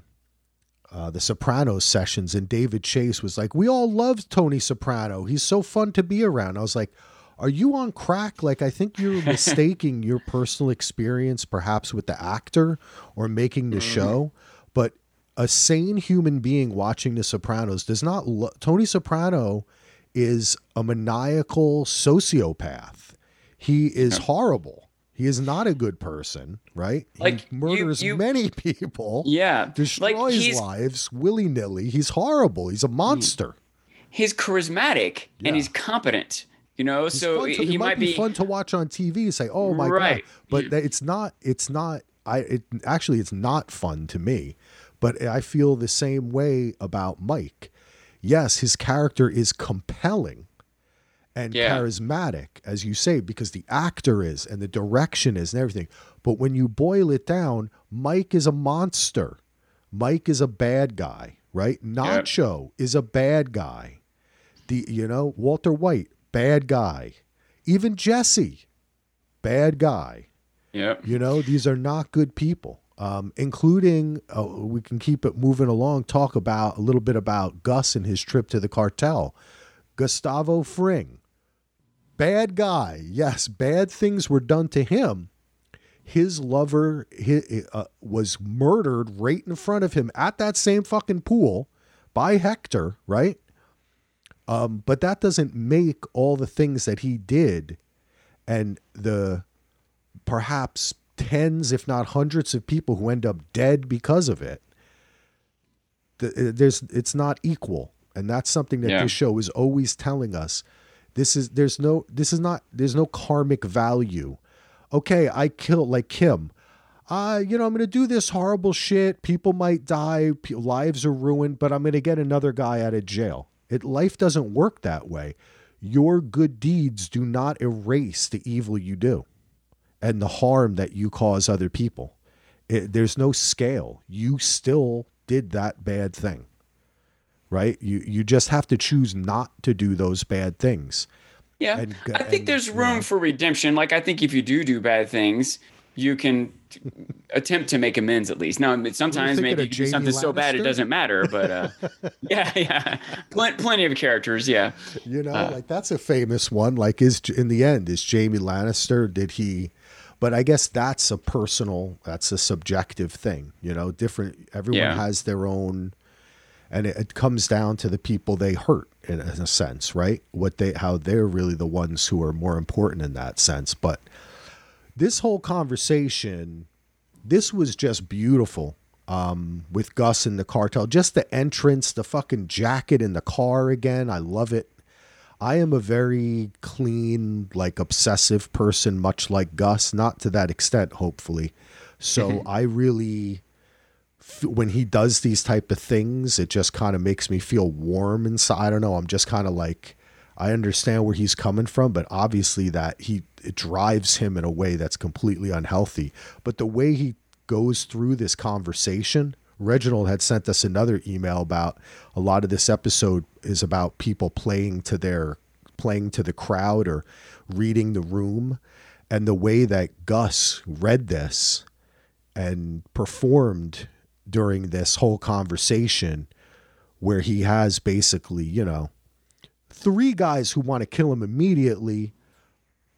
uh, the Sopranos sessions, and David Chase was like, "We all love Tony Soprano. He's so fun to be around." I was like, "Are you on crack? Like, I think you're mistaking your personal experience, perhaps with the actor or making the mm. show, but." A sane human being watching The Sopranos does not. Lo- Tony Soprano is a maniacal sociopath. He is horrible he is not a good person, right? Like he murders you, you, many people. Yeah, destroys like lives willy nilly. He's horrible. He's a monster. He's charismatic yeah. and he's competent. You know, he's so to, he, he, might, be, be, fun to watch on TV. Say, oh my right. god, but yeah. it's not. It's not. I. It actually, it's not fun to me. But I feel the same way about Mike. Yes, his character is compelling and yeah. charismatic, as you say, because the actor is and the direction is and everything. But when you boil it down, Mike is a monster. Mike is a bad guy, right? Nacho is a bad guy. The you know Walter White, bad guy. Even Jesse, bad guy. Yeah. You know these are not good people. Um, including uh, we can keep it moving along. Talk about a little bit about Gus and his trip to the cartel. Gustavo Fring, bad guy. Yes, bad things were done to him. His lover his, uh, was murdered right in front of him at that same fucking pool by Hector, right? Um, but that doesn't make all the things that he did and the perhaps tens, if not hundreds, of people who end up dead because of it. The, uh, there's it's not equal, and that's something that yeah. this show is always telling us this is there's no this is not there's no karmic value. Okay, I kill like Kim. Uh, you know, I'm going to do this horrible shit. People might die, lives are ruined, but I'm going to get another guy out of jail. It life doesn't work that way. your good deeds do not erase the evil you do and the harm that you cause other people. It, there's no scale. You still did that bad thing. Right? You you just have to choose not to do those bad things. Yeah. And, I think and, there's room for redemption. Like I think if you do do bad things, you can attempt to make amends at least. Now, sometimes maybe you do something Lannister? so bad it doesn't matter, but uh, yeah, yeah, Pl- plenty of characters, yeah. You know, uh, like that's a famous one. Like, is in the end, is Jaime Lannister? Did he? But I guess that's a personal, that's a subjective thing. You know, different. Everyone yeah. has their own, and it, it comes down to the people they hurt in, in a sense, right? What they, how they're really the ones who are more important in that sense, but this whole conversation, this was just beautiful. Um, with Gus and the cartel, just the entrance, the fucking jacket in the car again. I love it. I am a very clean, like obsessive person, much like Gus, not to that extent, hopefully. So I really, when he does these type of things, it just kind of makes me feel warm inside. I don't know. I'm just kind of like, I understand where he's coming from, but obviously that he it drives him in a way that's completely unhealthy. But the way he goes through this conversation, Reginald had sent us another email about a lot of this episode is about people playing to their playing to the crowd or reading the room and the way that Gus read this and performed during this whole conversation where he has basically, you know, three guys who want to kill him immediately.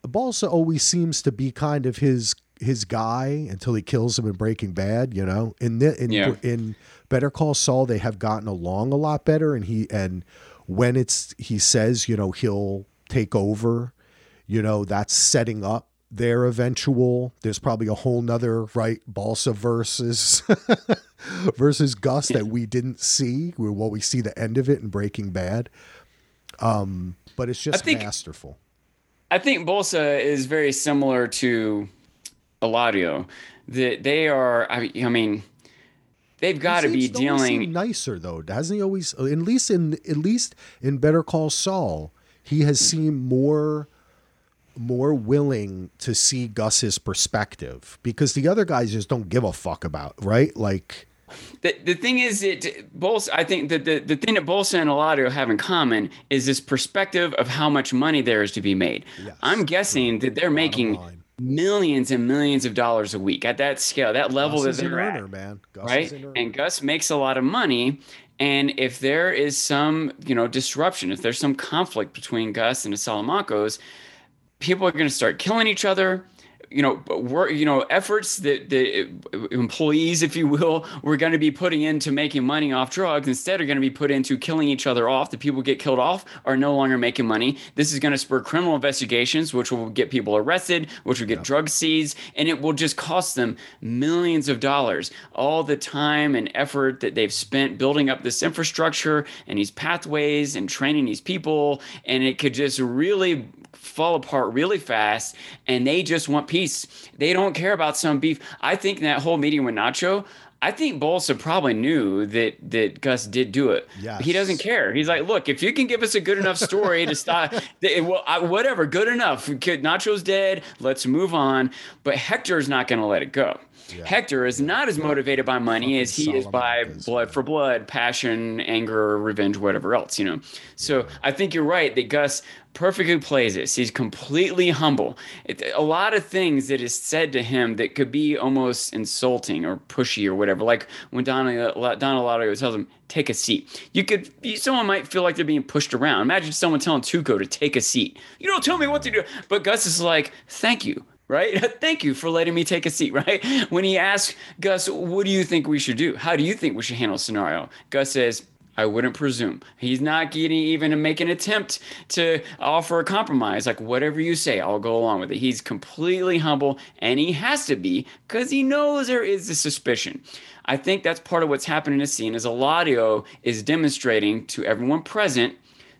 Bolsa always seems to be kind of his his guy until he kills him in Breaking Bad. You know, in the, in yeah. in Better Call Saul, they have gotten along a lot better, and he and when it's he says, you know, he'll take over. You know, that's setting up their eventual. There's probably a whole nother right Bolsa versus versus Gus that we didn't see. Well, we see the end of it in Breaking Bad. Um, but it's just think, masterful. I think Bolsa is very similar to Eladio. That they are. I, I mean, they've got to be dealing nicer though, hasn't he? Always, at least in at least in Better Call Saul, he has seemed more more willing to see Gus's perspective because the other guys just don't give a fuck about right like the, the thing is that both I think that the, the thing that Bolsa and Eladio have in common is this perspective of how much money there is to be made. Yes. I'm guessing that they're making millions and millions of dollars a week at that scale, that level Gus that they're earner, at, man. Gus right? And Gus makes a lot of money. And if there is some, you know, disruption, if there's some conflict between Gus and the Salamancas, people are going to start killing each other you know, work, you know, efforts that the employees, if you will, were going to be putting into making money off drugs instead are going to be put into killing each other off. The people get killed off are no longer making money. This is going to spur criminal investigations, which will get people arrested, which will get yeah. drugs seized, and it will just cost them millions of dollars. All the time and effort that they've spent building up this infrastructure and these pathways and training these people, and it could just really fall apart really fast and they just want peace. They don't care about some beef. I think that whole meeting with Nacho, I think Bolsa probably knew that that Gus did do it. Yes. He doesn't care. He's like, look, if you can give us a good enough story to stop, well, I, whatever, good enough. Nacho's dead. Let's move on. But Hector's not going to let it go. Yeah. Hector is not as motivated by money as he is by blood for blood, passion, anger, revenge, whatever else, you know. So I think you're right that Gus perfectly plays this. He's completely humble. It, a lot of things that is said to him that could be almost insulting or pushy or whatever. Like when Don Eladio tells him, "Take a seat." You could, someone might feel like they're being pushed around. Imagine someone telling Tuco to take a seat. You don't tell me what to do. But Gus is like, "Thank you." Right? Thank you for letting me take a seat, right? When he asks Gus, what do you think we should do? How do you think we should handle scenario? Gus says, I wouldn't presume. He's not getting even to make an attempt to offer a compromise. Like, whatever you say, I'll go along with it. He's completely humble, and he has to be because he knows there is a suspicion. I think that's part of what's happening in the scene is Eladio is demonstrating to everyone present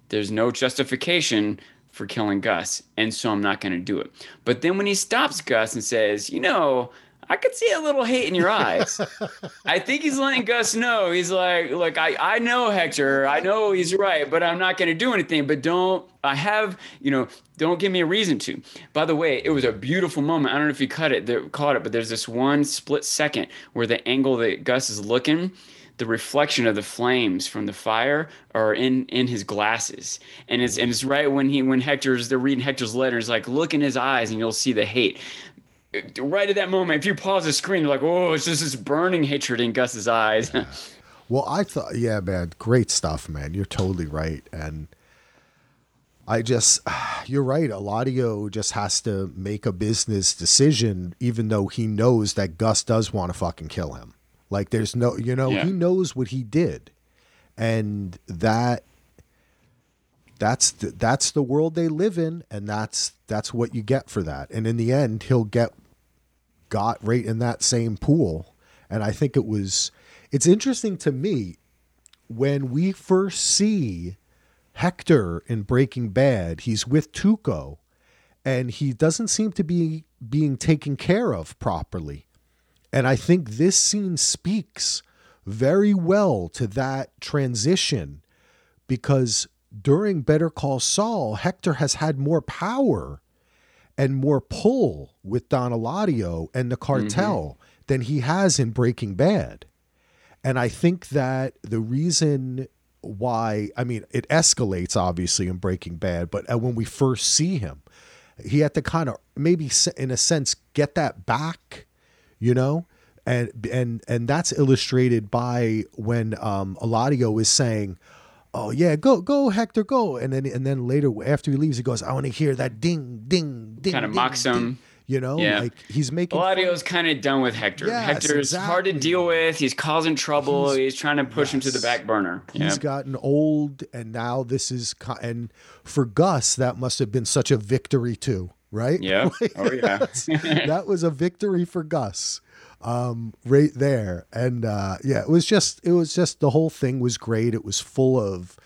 there's no justification for killing Gus, and so I'm not going to do it. But then when he stops Gus and says, you know, I could see a little hate in your eyes. I think he's letting Gus know. He's like, look, I, I know Hector. I know he's right, but I'm not going to do anything. But don't, I have, you know, don't give me a reason to. By the way, it was a beautiful moment. I don't know if you cut it, caught it, but there's this one split second where the angle that Gus is looking, the reflection of the flames from the fire are in in his glasses and it's and it's right when he when hector's they're reading hector's letters like look in his eyes and you'll see the hate right at that moment, if you pause the screen, you're like, oh, it's just this burning hatred in Gus's eyes. well, I thought, yeah, man, great stuff, man. You're totally right. And I just, you're right. Eladio just has to make a business decision, even though he knows that Gus does want to fucking kill him. Like, there's no, you know, yeah. he knows what he did. And that, that's the, that's the world they live in and that's that's what you get for that and in the end he'll get got right in that same pool. And I think it was, it's interesting to me when we first see Hector in Breaking Bad, he's with Tuco and he doesn't seem to be being taken care of properly. And I think this scene speaks very well to that transition because during Better Call Saul, Hector has had more power and more pull with Don Eladio and the cartel mm-hmm. than he has in Breaking Bad. And I think that the reason why, I mean, it escalates obviously in Breaking Bad, but uh, when we first see him, he had to kind of maybe in a sense get that back, you know? And and and that's illustrated by when um Eladio is saying, oh yeah, go go Hector, go. And then and then later after he leaves, he goes, I want to hear that ding ding ding. Kind of mocks ding. him. You know, yeah. like he's making. Eladio's kind of done with Hector. Yes, Hector's exactly. hard to deal with. He's causing trouble. He's, he's trying to push yes. him to the back burner. He's yeah. gotten old, and now this is and for Gus, that must have been such a victory too, right? Yeah. oh yeah. that was a victory for Gus um, right there. And uh, yeah, it was just it was just the whole thing was great. It was full of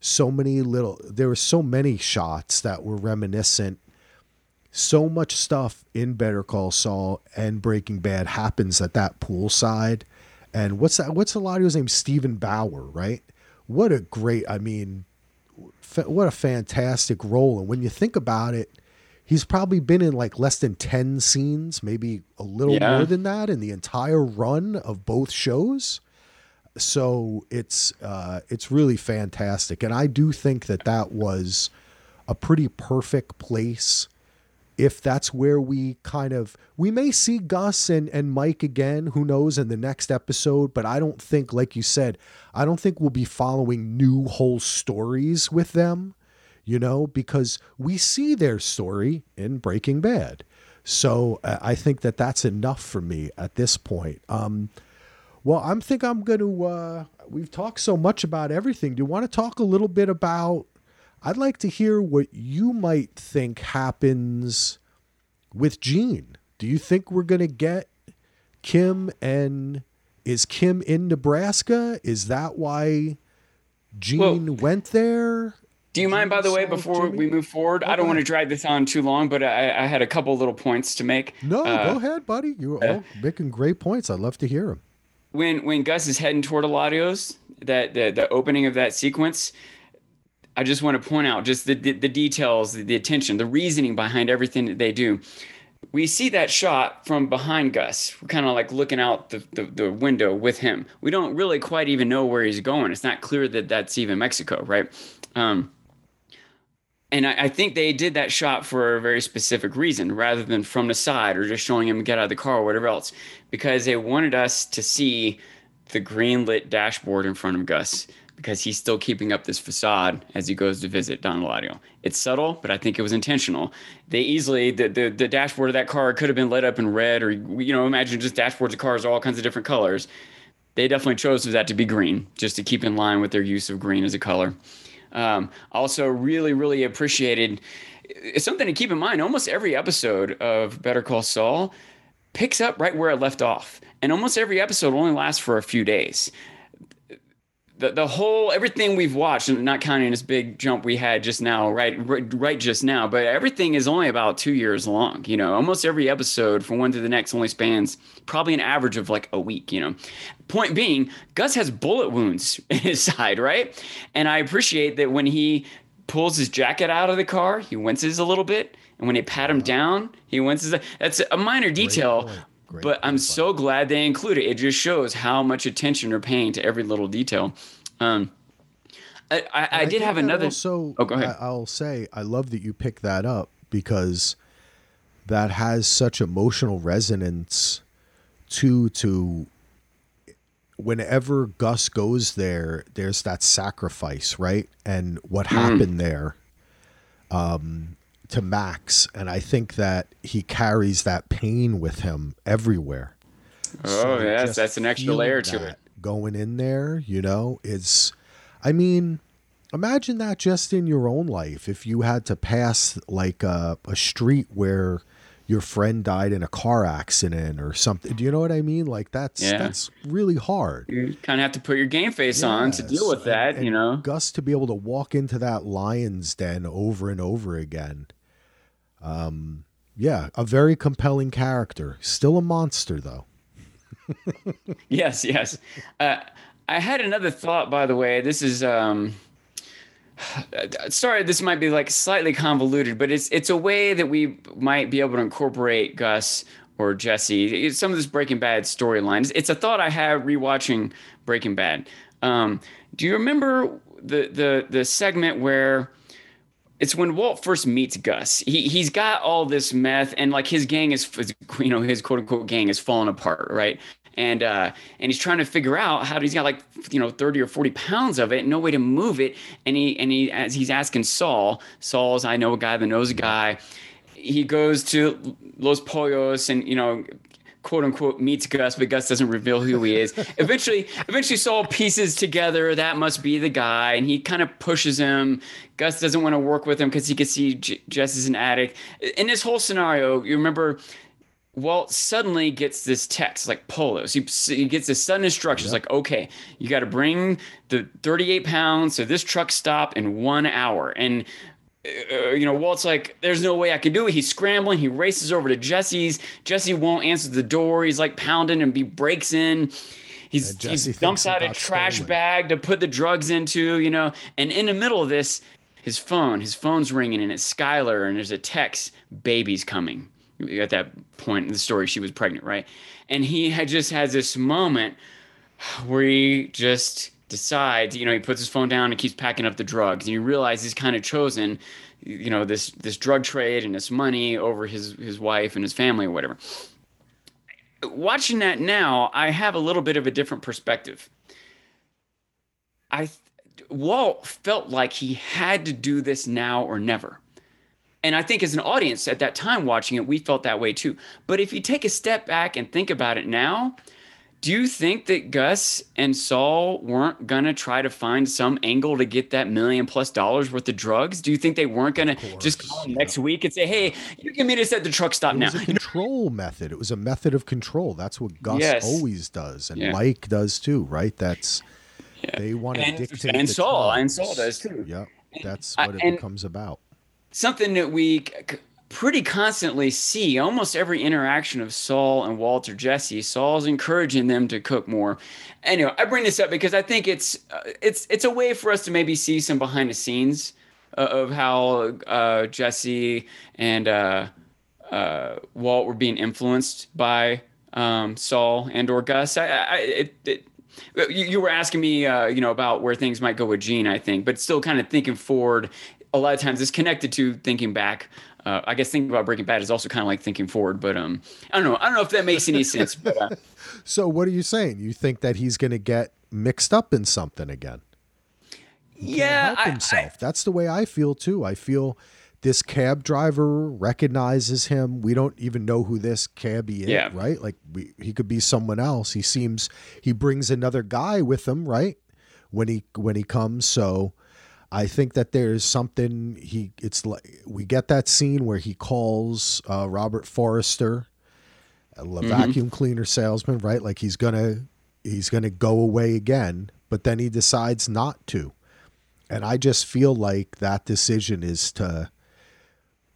so many little. There were so many shots that were reminiscent. So much stuff in Better Call Saul and Breaking Bad happens at that poolside. And what's that? What's the Eladio's name? Steven Bauer, right? What a great. I mean, what a fantastic role. And when you think about it he's probably been in like less than 10 scenes, maybe a little yeah. more than that in the entire run of both shows. So it's uh, it's really fantastic, and I do think that that was a pretty perfect place. If that's where we kind of we may see Gus and, and Mike again, who knows in the next episode, but I don't think, like you said, I don't think we'll be following new whole stories with them you know, because we see their story in Breaking Bad. So uh, I think that that's enough for me at this point. Um, well, I'm think I'm going to. Uh, we've talked so much about everything. Do you want to talk a little bit about? I'd like to hear what you might think happens with Gene. Do you think we're going to get Kim and is Kim in Nebraska? Is that why Gene well, went there? Do you mind, by the way, before we move forward? I don't want to drag this on too long, but I, I had a couple little points to make. No, uh, go ahead, buddy. You're uh, making great points. I'd love to hear them. When when Gus is heading toward Eladio's, that the, the opening of that sequence, I just want to point out just the the, the details, the, the attention, the reasoning behind everything that they do. We see that shot from behind Gus. We're kind of like looking out the, the, the window with him. We don't really quite even know where he's going. It's not clear that that's even Mexico, right? Um, and I, I, think they did that shot for a very specific reason rather than from the side or just showing him get out of the car or whatever else because they wanted us to see the green lit dashboard in front of gus because he's still keeping up this facade as he goes to visit don eladio. It's subtle but i think it was intentional. They easily the, the, the dashboard of that car could have been lit up in red or you know imagine just dashboards of cars all kinds of different colors. They definitely chose that to be green just to keep in line with their use of green as a color um, also, really, really appreciated. It's something to keep in mind. Almost every episode of Better Call Saul picks up right where it left off, and almost every episode only lasts for a few days. The, the whole everything we've watched, and not counting this big jump we had just now, right, right, right, just now, but everything is only about two years long. You know, almost every episode from one to the next only spans probably an average of like a week. You know, point being, Gus has bullet wounds in his side, right? And I appreciate that when he pulls his jacket out of the car, he winces a little bit, and when they pat him down, he winces. That's a minor detail. Great but I'm so glad they include it. It just shows how much attention they're paying to every little detail. Um, I, I, I did have another. So oh, go ahead. I, I'll say I love that you picked that up because that has such emotional resonance to to whenever Gus goes there, there's that sacrifice, right? And what mm. happened there. Um, to Max, and I think that he carries that pain with him everywhere. Oh so yes, that's an extra layer to it. Going in there, you know, is I mean, imagine that just in your own life. If you had to pass like a, a street where your friend died in a car accident or something. Do you know what I mean? Like that's yeah. that's really hard. You kind of have to put your game face yes. on to deal with that, and, you know. Gus to be able to walk into that lion's den over and over again um, yeah, a very compelling character. Still a monster, though. yes, yes. Uh, I had another thought, by the way. This is. Um, sorry, this might be like slightly convoluted, but it's it's a way that we might be able to incorporate Gus or Jesse. Some of this Breaking Bad storylines. It's a thought I have rewatching Breaking Bad. Um, do you remember the the the segment where it's when Walt first meets Gus. He he's got all this meth, and like his gang is, you know, his quote unquote gang is falling apart, right? And uh, and he's trying to figure out how he's got like you know thirty or forty pounds of it, no way to move it. And he and he as he's asking Saul, Saul's I know a guy that knows a guy. He goes to Los Pollos and you know quote unquote meets Gus, but Gus doesn't reveal who he is. eventually, eventually Saul pieces together that must be the guy, and he kind of pushes him. Gus doesn't want to work with him because he can see J- Jess is an addict. In this whole scenario, you remember Walt suddenly gets this text like Pollos. He, he gets this sudden instructions yep. like, okay, you got to bring the 38 pounds to this truck stop in one hour. And uh, you know, Walt's like, there's no way I can do it. He's scrambling. He races over to Jesse's. Jesse won't answer the door. He's like pounding and he breaks in. He's, he dumps out a trash stolen. bag to put the drugs into, you know. And in the middle of this, his phone, his phone's ringing and it's Skyler and there's a text, baby's coming. At that point in the story, she was pregnant, right? And he had just has this moment where he just decides, you know, he puts his phone down and keeps packing up the drugs, and you realize he's kind of chosen, you know, this this drug trade and this money over his his wife and his family or whatever. Watching that now, I have a little bit of a different perspective. I Walt felt like he had to do this now or never. And I think as an audience at that time watching it, we felt that way too. But if you take a step back and think about it now, do you think that Gus and Saul weren't gonna try to find some angle to get that million plus dollars worth of drugs? Do you think they weren't gonna just call yeah. next week and say, "Hey, you give me this at the truck stop it now"? It was a control method. It was a method of control. That's what Gus yes. always does, and yeah. Mike does too, right? That's yeah. they want to dictate. And Saul, and Saul does too. Yep, that's what it becomes about. Something that we pretty constantly see almost every interaction of Saul and Walter Jesse. Saul's encouraging them to cook more. Anyway, I bring this up because I think it's uh, it's it's a way for us to maybe see some behind the scenes uh, of how uh, Jesse and uh, uh, Walt were being influenced by um, Saul and or Gus. I, I it, it, you, were asking me, uh, you know, about where things might go with Gene, I think, but still kind of thinking forward. A lot of times, it's connected to thinking back uh, I guess thinking about Breaking Bad is also kind of like thinking forward, but um, I don't know. I don't know if that makes any sense. But, uh, so, what are you saying? You think that he's going to get mixed up in something again? He yeah, help himself. I, I, That's the way I feel too. I feel this cab driver recognizes him. We don't even know who this cabbie is, yeah. right? Like we, he could be someone else. He seems he brings another guy with him, right? When he when he comes, so I think that there's something he it's like we get that scene where he calls uh, Robert Forster, a mm-hmm. vacuum cleaner salesman, right? Like he's gonna he's gonna go away again, but then he decides not to. And I just feel like that decision is to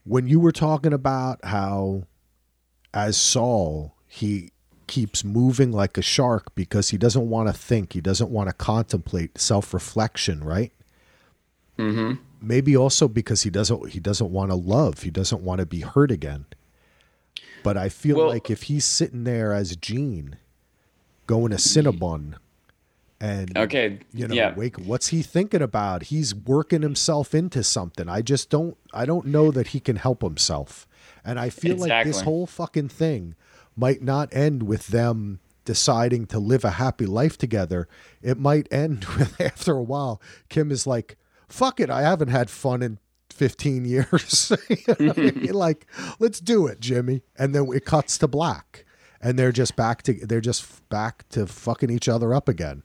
when you were talking about how as Saul he keeps moving like a shark because he doesn't want to think, he doesn't want to contemplate self-reflection, right? Mhm. Maybe also because he doesn't he doesn't want to love, he doesn't want to be hurt again. But I feel Well- like if he's sitting there as Gene going to Cinnabon and Okay. you know yeah. wake what's he thinking about he's working himself into something i just don't i don't know that he can help himself and i feel like this whole fucking thing might not end with them deciding to live a happy life together it might end with after a while kim is like fuck it i haven't had fun in 15 years You know, like let's do it jimmy and then it cuts to black and they're just back to they're just back to fucking each other up again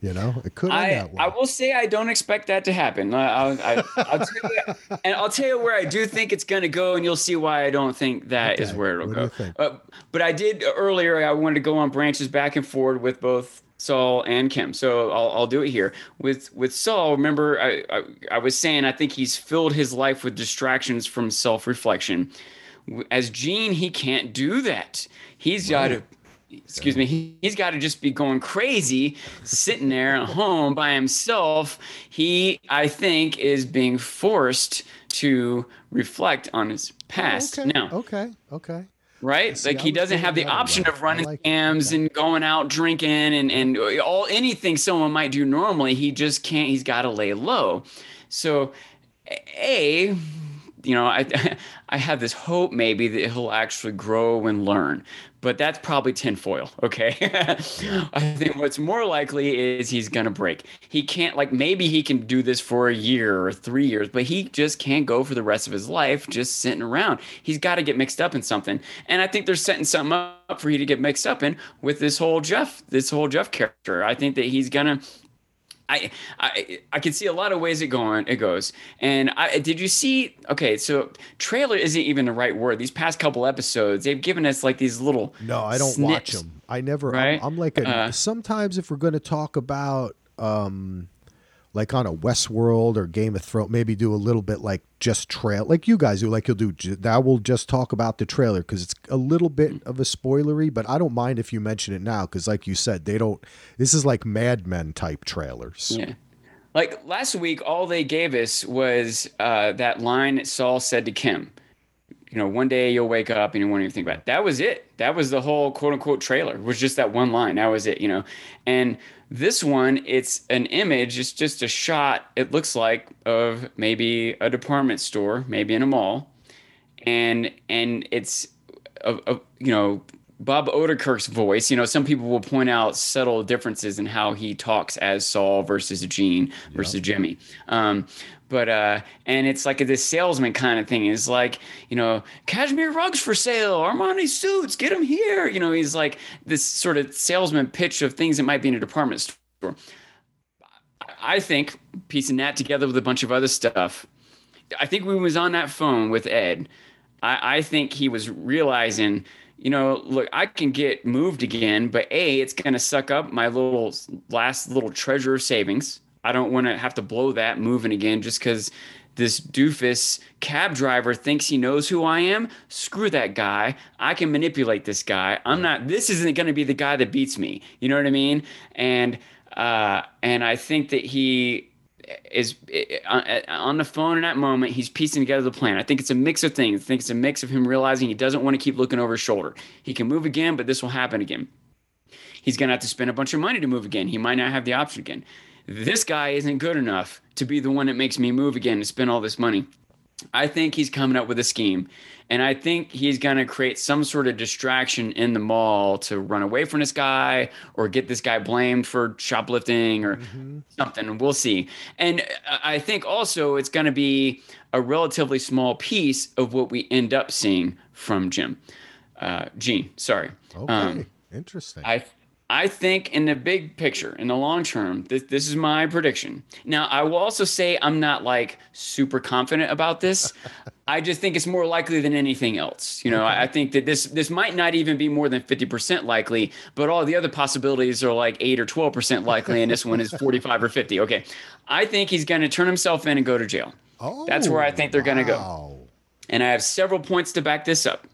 you know, it could I, that way. I will say I don't expect that to happen. I, I'll, I, I'll tell you, and I'll tell you where I do think it's going to go, and you'll see why I don't think that is Okay. where it'll What go. Uh, but I did earlier. I wanted to go on branches back and forward with both Saul and Kim, so I'll, I'll do it here with with Saul. Remember, I, I I was saying I think he's filled his life with distractions from self reflection. As Gene, he can't do that. He's got to excuse me, he, he's got to just be going crazy, sitting there at home by himself. He, I think, is being forced to reflect on his past. okay, Now, okay, okay. Right? See, like he doesn't have the option of running like scams and going out drinking and and all anything someone might do normally. He just can't. He's got to lay low. So, a, you know, I I have this hope maybe that he'll actually grow and learn. But that's probably tinfoil, okay? I think what's more likely is he's gonna break. He can't like maybe he can do this for a year or three years, but he just can't go for the rest of his life just sitting around. He's got to get mixed up in something, and I think they're setting something up for you to get mixed up in with this whole Jeff, this whole Jeff character. I think that he's gonna. I, I I can see a lot of ways it going it goes. And I did you see okay, so trailer isn't even the right word. These past couple episodes, they've given us like these little No, I don't watch them. I never. Right? I'm, I'm like a. Uh, sometimes if we're going to talk about, um, like on a Westworld or Game of Thrones, maybe do a little bit like just trail, like you guys do. Like you'll do. That will just talk about the trailer because it's a little bit of a spoilery, but I don't mind if you mention it now because, like you said, they don't. This is like Mad Men type trailers. Yeah. Like last week, all they gave us was uh, that line Saul said to Kim. You know, one day you'll wake up and you won't even think about it. That was it. That was the whole quote unquote trailer. Was just that one line. That was it. You know, and this one, it's an image. It's just a shot. It looks like of maybe a department store, maybe in a mall, and and it's a, a, you know Bob Odenkirk's voice. You know, some people will point out subtle differences in how he talks as Saul versus Gene versus Jimmy. Um, but uh, and it's like this salesman kind of thing. It's like you know, cashmere rugs for sale, Armani suits, get them here. You know, he's like this sort of salesman pitch of things that might be in a department store. I think piecing that together with a bunch of other stuff. I think he was on that phone with Ed, I, I think he was realizing, you know, look, I can get moved again, but A, it's going to suck up my little last little treasure savings. I don't want to have to blow that moving again just because this doofus cab driver thinks he knows who I am. Screw that guy. I can manipulate this guy. I'm not, this isn't going to be the guy that beats me. You know what I mean? And, uh, and I think that he is uh, on the phone in that moment. He's piecing together the plan. I think it's a mix of things. I think it's a mix of him realizing he doesn't want to keep looking over his shoulder. He can move again, but this will happen again. He's going to have to spend a bunch of money to move again. He might not have the option again. This guy isn't good enough to be the one that makes me move again and spend all this money. I think he's coming up with a scheme. And I think he's going to create some sort of distraction in the mall to run away from this guy or get this guy blamed for shoplifting or something. We'll see. And I think also it's going to be a relatively small piece of what we end up seeing from Jim. Uh, Gene, sorry. Okay. Um, Interesting. I I think in the big picture, in the long term, this, this is my prediction. Now, I will also say I'm not like super confident about this. I just think it's more likely than anything else. You know, okay. I, think that this this might not even be more than 50% likely, but all the other possibilities are like 8 or 12% likely and this one is 45 or 50. Okay. I think he's going to turn himself in and go to jail. Oh, That's where I oh, think they're wow. going to go. And I have several points to back this up.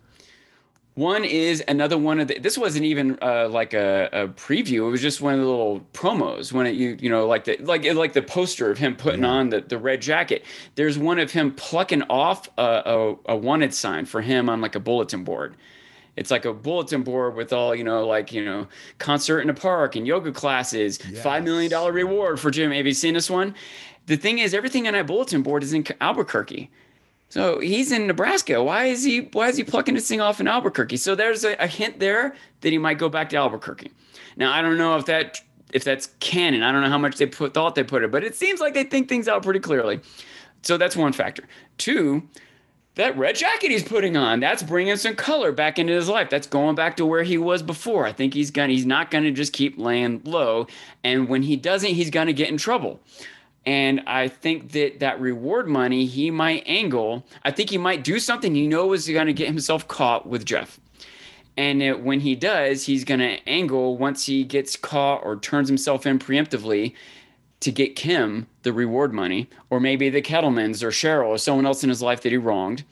One is another one of the. This wasn't even uh, like a, a, preview. It was just one of the little promos when it you you know like the like like the poster of him putting yeah. on the, the red jacket. There's one of him plucking off a, a, a wanted sign for him on like a bulletin board. It's like a bulletin board with all you know like you know concert in a park and yoga classes. Yes. Five million dollar reward for Jim. Have you seen this one? The thing is, everything on that bulletin board is in Albuquerque. So he's in Nebraska. Why is he why is he plucking this thing off in Albuquerque? So there's a, a, hint there that he might go back to Albuquerque. Now I don't know if that if that's canon. I don't know how much they put thought they put it, but it seems like they think things out pretty clearly. So that's one factor. Two, that red jacket he's putting on, that's bringing some color back into his life. That's going back to where he was before. I think he's gonna he's not gonna just keep laying low, and when he doesn't, he's gonna get in trouble. And I think that that reward money he might angle. I think he might do something he knows is going to get himself caught with Jeff. And it, when he does, he's going to angle once he gets caught or turns himself in preemptively to get Kim the reward money, or maybe the Kettlemans or Cheryl or someone else in his life that he wronged.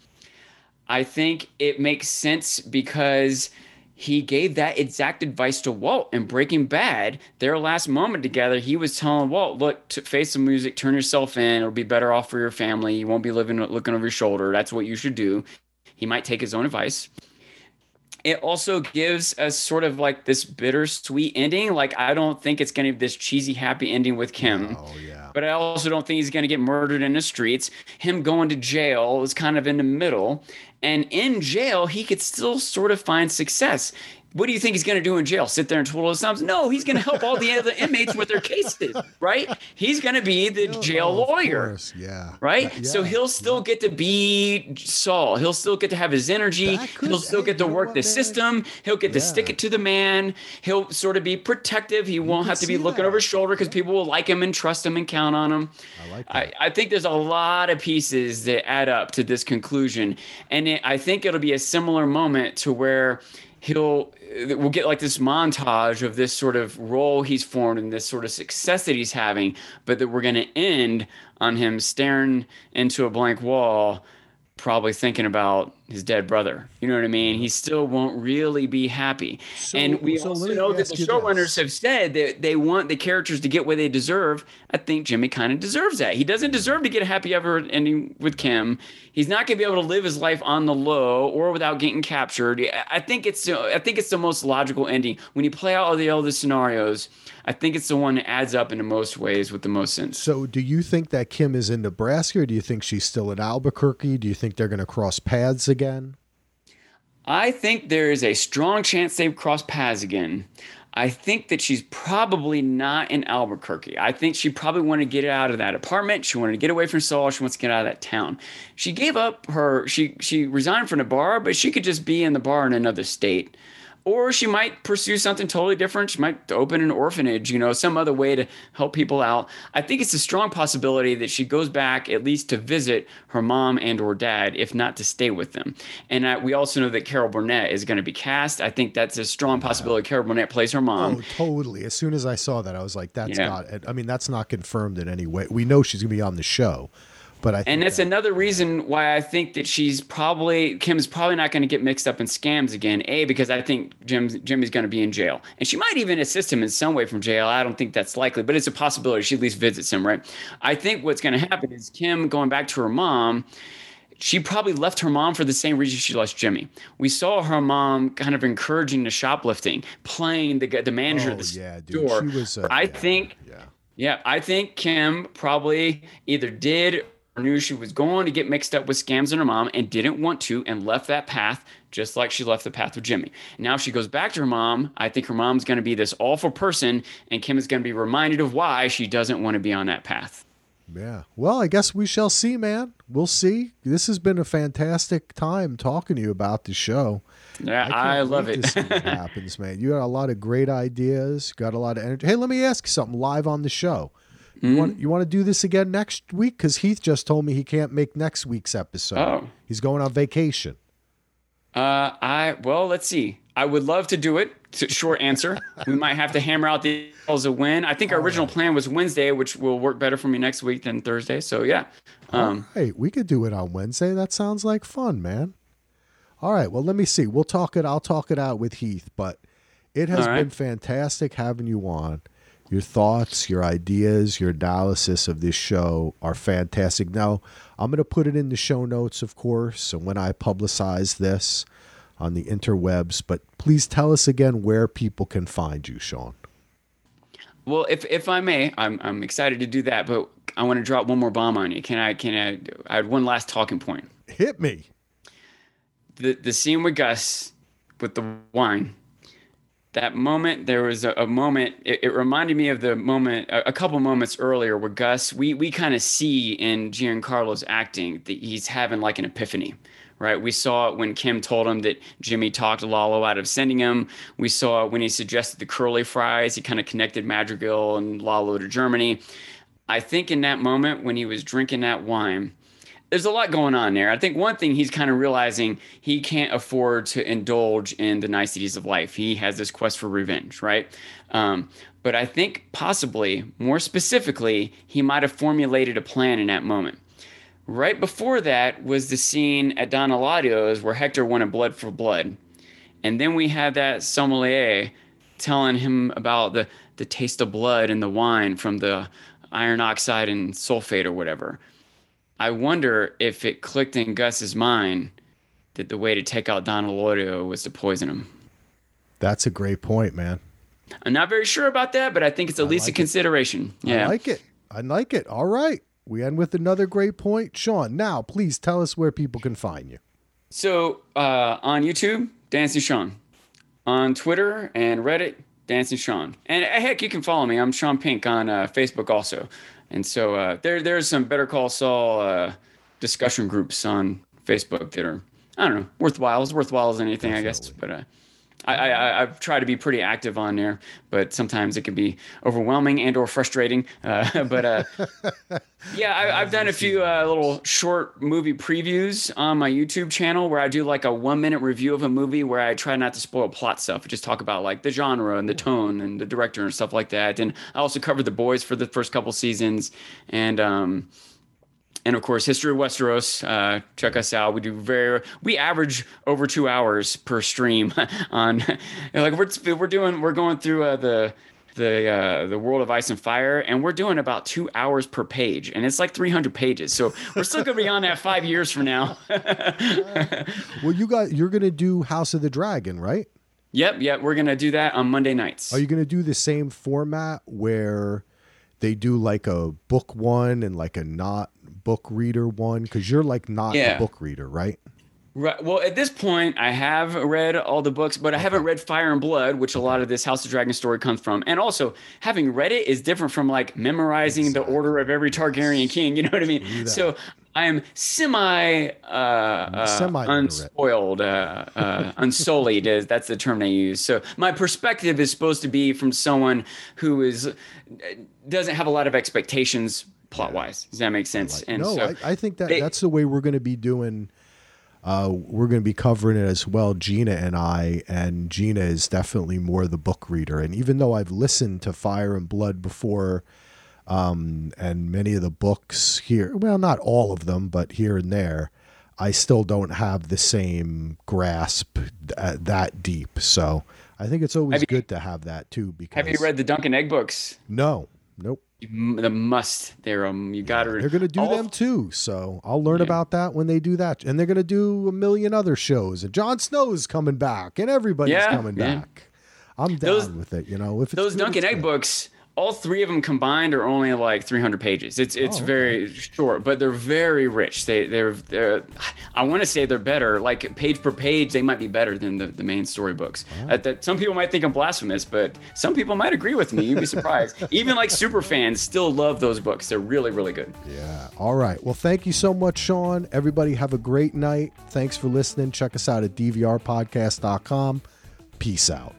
I think it makes sense because he gave that exact advice to Walt in Breaking Bad. Their last moment together, he was telling Walt, "Look, face the music, turn yourself in. It'll be better off for your family. You won't be living looking over your shoulder. That's what you should do." He might take his own advice. It also gives us sort of like this bittersweet ending. Like I don't think it's going to be this cheesy happy ending with Kim. Oh yeah. But I also don't think he's going to get murdered in the streets. Him going to jail is kind of in the middle. And in jail, he could still sort of find success. What do you think he's going to do in jail? Sit there and twiddle his thumbs? No, he's going to help all the other inmates with their cases, right? He's going to be the oh, jail oh, lawyer. Yeah. Right? Yeah. So he'll still yeah. get to be Saul. He'll still get to have his energy. Could, he'll still get to work the system. He'll get to stick it to the man. He'll sort of be protective. He you won't have to be looking that. over his shoulder because people will like him and trust him and count on him. I like that. I, I think there's a lot of pieces that add up to this conclusion. And it, I think it'll be a similar moment to where he'll we'll get like this montage of this sort of role he's formed and this sort of success that he's having, but that we're going to end on him staring into a blank wall probably thinking about his dead brother. You know what I mean? He still won't really be happy. So, and we so also know that the showrunners have said that they want the characters to get what they deserve. I think Jimmy kind of deserves that. He doesn't deserve to get a happy ever ending with Kim. He's not going to be able to live his life on the low or without getting captured. I think it's I think it's the most logical ending when you play out all the other scenarios. I think it's the one that adds up in the most ways with the most sense. So, do you think that Kim is in Nebraska, or do you think she's still in Albuquerque? Do you think they're going to cross paths again? I think there is a strong chance they've crossed paths again. I think that she's probably not in Albuquerque. I think she probably wanted to get out of that apartment. She wanted to get away from Saul. She wants to get out of that town. She gave up her. She she resigned from the bar, but she could just be in the bar in another state or she might pursue something totally different. She might open an orphanage, you know, some other way to help people out. I think it's a strong possibility that she goes back at least to visit her mom and or dad, if not to stay with them. And I, we also know that Carol Burnett is going to be cast. I think that's a strong possibility. Carol Burnett plays her mom. Oh, totally. As soon as I saw that, I was like, that's yeah. not. I mean, that's not confirmed in any way. We know she's going to be on the show. But I and that's that, another reason why I think that she's probably Kim's probably not going to get mixed up in scams again. A because I think Jim Jimmy's going to be in jail, and she might even assist him in some way from jail. I don't think that's likely, but it's a possibility. She at least visits him, right? I think what's going to happen is Kim going back to her mom she probably left her mom for the same reason she lost Jimmy. We saw her mom kind of encouraging the shoplifting, playing the the manager oh, of the yeah, store. Was, uh, I yeah, think, yeah. yeah, I think Kim probably either did knew she was going to get mixed up with scams and her mom and didn't want to and left that path just like she left the path with Jimmy. Now if she goes back to her mom. I think her mom's going to be this awful person and Kim is going to be reminded of why she doesn't want to be on that path. Yeah. Well, I guess we shall see, man. We'll see. This has been a fantastic time talking to you about the show. Yeah, I, I love it. to see what happens, man. You got a lot of great ideas. Got a lot of energy. Hey, let me ask you something live on the show. You Mm-hmm. want you want to do this again next week? Because Heath just told me he can't make next week's episode. Oh. He's going on vacation. Uh, I well, let's see. I would love to do it. Short answer. we might have to hammer out the details of when. I think our original plan was Wednesday, which will work better for me next week than Thursday. So yeah. Um, Hey, we could do it on Wednesday. That sounds like fun, man. All right. Well, let me see. We'll talk it. I'll talk it out with Heath, but it has All right. been fantastic having you on. Your thoughts, your ideas, your analysis of this show are fantastic. Now, I'm going to put it in the show notes, of course, and when I publicize this on the interwebs, but please tell us again where people can find you, Sean. well, if if I may, I'm I'm excited to do that, but I want to drop one more bomb on you. Can I? Can I? I had one last talking point. Hit me. the the scene with Gus with the wine. That moment, there was a, a moment. It, it reminded me of the moment, a, a couple moments earlier, where Gus. We we kind of see in Giancarlo's acting that he's having like an epiphany, right? We saw it when Kim told him that Jimmy talked Lalo out of sending him. We saw it when he suggested the curly fries. He kind of connected Madrigal and Lalo to Germany. I think in that moment when he was drinking that wine, there's a lot going on there. I think one thing he's kind of realizing he can't afford to indulge in the niceties of life. He has this quest for revenge, right? Um, but I think possibly, more specifically, he might have formulated a plan in that moment. Right before that was the scene at Don Eladio's where Hector wanted blood for blood. And then we had that sommelier telling him about the, the taste of blood in the wine from the iron oxide and sulfate or whatever. I wonder if it clicked in Gus's mind that the way to take out Don Eladio was to poison him. That's a great point, man. I'm not very sure about that, but I think it's at least like a it. consideration. Yeah. I like it. I like it. All right. We end with another great point. Sean, now please tell us where people can find you. So uh, on YouTube, Dancing Sean. On Twitter and Reddit, Dancing Sean. And uh, heck, you can follow me. I'm Sean Pink on uh, Facebook also. And so uh, there, there's some Better Call Saul uh, discussion groups on Facebook that are, I don't know, worthwhile. As worthwhile as anything, I guess. But uh, I, I, I- I've to be pretty active on there, but sometimes it can be overwhelming and or frustrating. Uh, but uh, yeah, I, I've done a few uh, little short movie previews on my YouTube channel where I do like a one minute review of a movie where I try not to spoil plot stuff. I just talk about like the genre and the tone and the director and stuff like that. And I also covered The Boys for the first couple seasons. And, um, and of course, History of Westeros. Uh, check us out. We do very. We average over two hours per stream on. like we're we're doing we're going through uh, the the uh, the world of ice and fire, and we're doing about two hours per page, and it's like 300 pages. So we're still gonna be on that five years from now. Well, you got you're going to do House of the Dragon, right? yep, yep. We're gonna do that on Monday nights. Are you going to do the same format where they do like a book one and like a not book reader one cuz you're like not Yeah. a book reader, right? Right. Well, at this point, I have read all the books, but I haven't read Fire and Blood, which a lot of this House of Dragon story comes from. And also, having read it is different from like memorizing the order of every Targaryen king. You know what I mean? So I am semi, uh, uh, Semi-literate. unspoiled, uh, uh, unsullied. Is that's the term they use. So my perspective is supposed to be from someone who is doesn't have a lot of expectations plot wise. Does that make sense? and no, so I, I think that they- that's the way we're going to be doing. Uh, we're going to be covering it as well, Gina and I. And Gina is definitely more the book reader. And even though I've listened to Fire and Blood before, um, and many of the books here, well, not all of them, but here and there, I still don't have the same grasp th- that deep. So I think it's always you- good to have that too. Because have you read the Dunk and Egg books? No, nope. M- the must there um you got to They're going to do them too. So I'll learn about that when they do that. And they're going to do a million other shows. And Jon Snow's coming back and everybody's Yeah, coming yeah. back. I'm down Those- with it. You know, if it's those Dunk and Egg books all three of them combined are only like 300 pages. It's it's Oh, okay. very short, but they're very rich. They they're they're I want to say they're better. Like page per page, they might be better than the, the main storybooks. Uh, that some people might think I'm blasphemous, but some people might agree with me. You'd be surprised. Even like super fans still love those books. They're really really good. Yeah. All right. Well, thank you so much, Sean. Everybody have a great night. Thanks for listening. Check us out at dvrpodcast.com. Peace out.